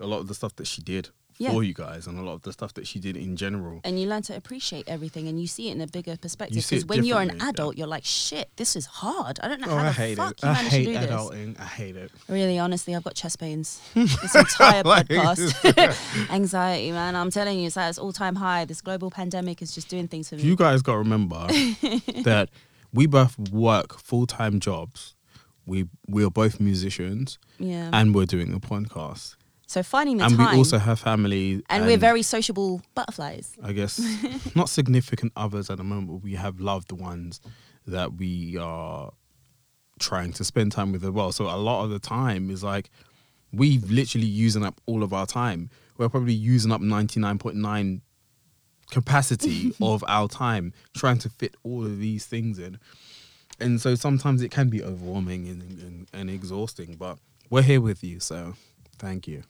Speaker 3: a lot of the stuff that she did
Speaker 2: Yeah.
Speaker 3: for you guys and a lot of the stuff that she did in general.
Speaker 2: And you learn to appreciate everything and you see it in a bigger perspective. Because
Speaker 3: it
Speaker 2: when you're an
Speaker 3: differently, yeah.
Speaker 2: adult you're like shit this is hard. I don't know
Speaker 3: oh
Speaker 2: how
Speaker 3: i
Speaker 2: the
Speaker 3: hate
Speaker 2: fuck
Speaker 3: it.
Speaker 2: you
Speaker 3: i
Speaker 2: managed
Speaker 3: hate
Speaker 2: to do this.
Speaker 3: adulting. I hate it.
Speaker 2: Really honestly i've got chest pains this entire
Speaker 3: Like,
Speaker 2: podcast. anxiety man. I'm telling you it's at its all-time high. This global pandemic is just doing things for me.
Speaker 3: You guys got to remember that we both work full-time jobs. We we're both musicians
Speaker 2: yeah.
Speaker 3: and we're doing a podcast
Speaker 2: so finding the
Speaker 3: and
Speaker 2: time And
Speaker 3: we also have family
Speaker 2: and we're very sociable butterflies
Speaker 3: I guess not significant others at the moment, but we have loved ones that we are trying to spend time with as well. So a lot of the time is like we've literally using up all of our time. We're probably using up ninety nine point nine capacity of our time trying to fit all of these things in. And so sometimes it can be overwhelming and, and, and exhausting, but we're here with you, so thank you.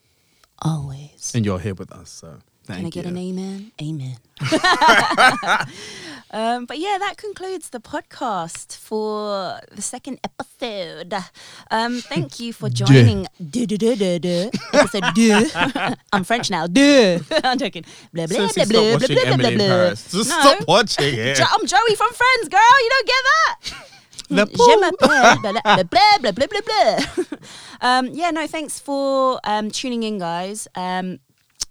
Speaker 2: Always
Speaker 3: And you're here with us, so thank you.
Speaker 2: Can I
Speaker 3: you.
Speaker 2: get an amen? Amen. um, but yeah, that concludes the podcast for the second episode. Um, thank you for joining. Duh, duh, duh, duh, duh. Episode duh. I'm French now. Duh. I'm joking. Blah, blah, blah,
Speaker 3: stop
Speaker 2: blah,
Speaker 3: watching
Speaker 2: blah, blah, blah, blah.
Speaker 3: Just
Speaker 2: No.
Speaker 3: stop watching it.
Speaker 2: Jo- I'm Joey from Friends, girl. You don't get that.
Speaker 3: Le
Speaker 2: Je blah, blah, blah, um, yeah, no, thanks for um, tuning in, guys. Um,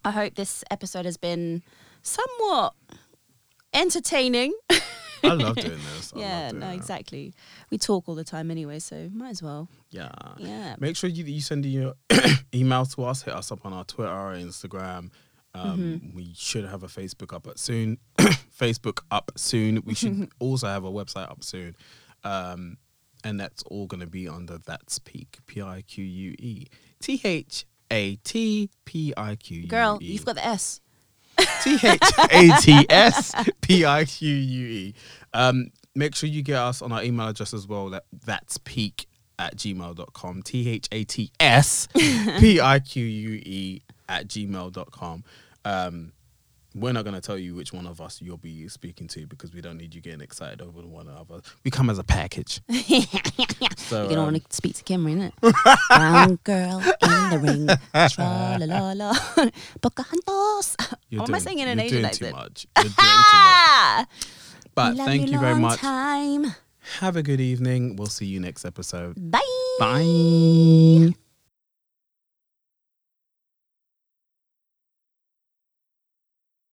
Speaker 2: I hope this episode has been somewhat entertaining.
Speaker 3: I love doing this. I
Speaker 2: yeah,
Speaker 3: doing
Speaker 2: no,
Speaker 3: it.
Speaker 2: exactly. We talk all the time anyway, so might as well.
Speaker 3: Yeah.
Speaker 2: Yeah.
Speaker 3: Make sure you, you send in your email to us. Hit us up on our Twitter or Instagram. Um,
Speaker 2: Mm-hmm.
Speaker 3: We should have a Facebook up soon. Facebook up soon. We should also have a website up soon. Um, and that's all going to be under That's Pique. P I Q U E. T H A T P I Q U E.
Speaker 2: Girl, you've got the S.
Speaker 3: T H A T S P I Q U E. Um, make sure you get us on our email address as well. That that's pique at gmail.com. T H A T S P I Q U E at gmail.com. Um, we're not going to tell you which one of us you'll be speaking to because we don't need you getting excited over one another. We come as a package. so,
Speaker 2: You don't
Speaker 3: um,
Speaker 2: want to speak to Kim, innit? Brown girl in the ring. Tra la la la. Pocahontas.
Speaker 3: you're
Speaker 2: am I singing in
Speaker 3: you're
Speaker 2: Asian accent?
Speaker 3: too much. You're doing too much. But
Speaker 2: Love
Speaker 3: thank you very
Speaker 2: long
Speaker 3: much.
Speaker 2: Time.
Speaker 3: Have a good evening. We'll see you next episode.
Speaker 2: Bye.
Speaker 3: Bye.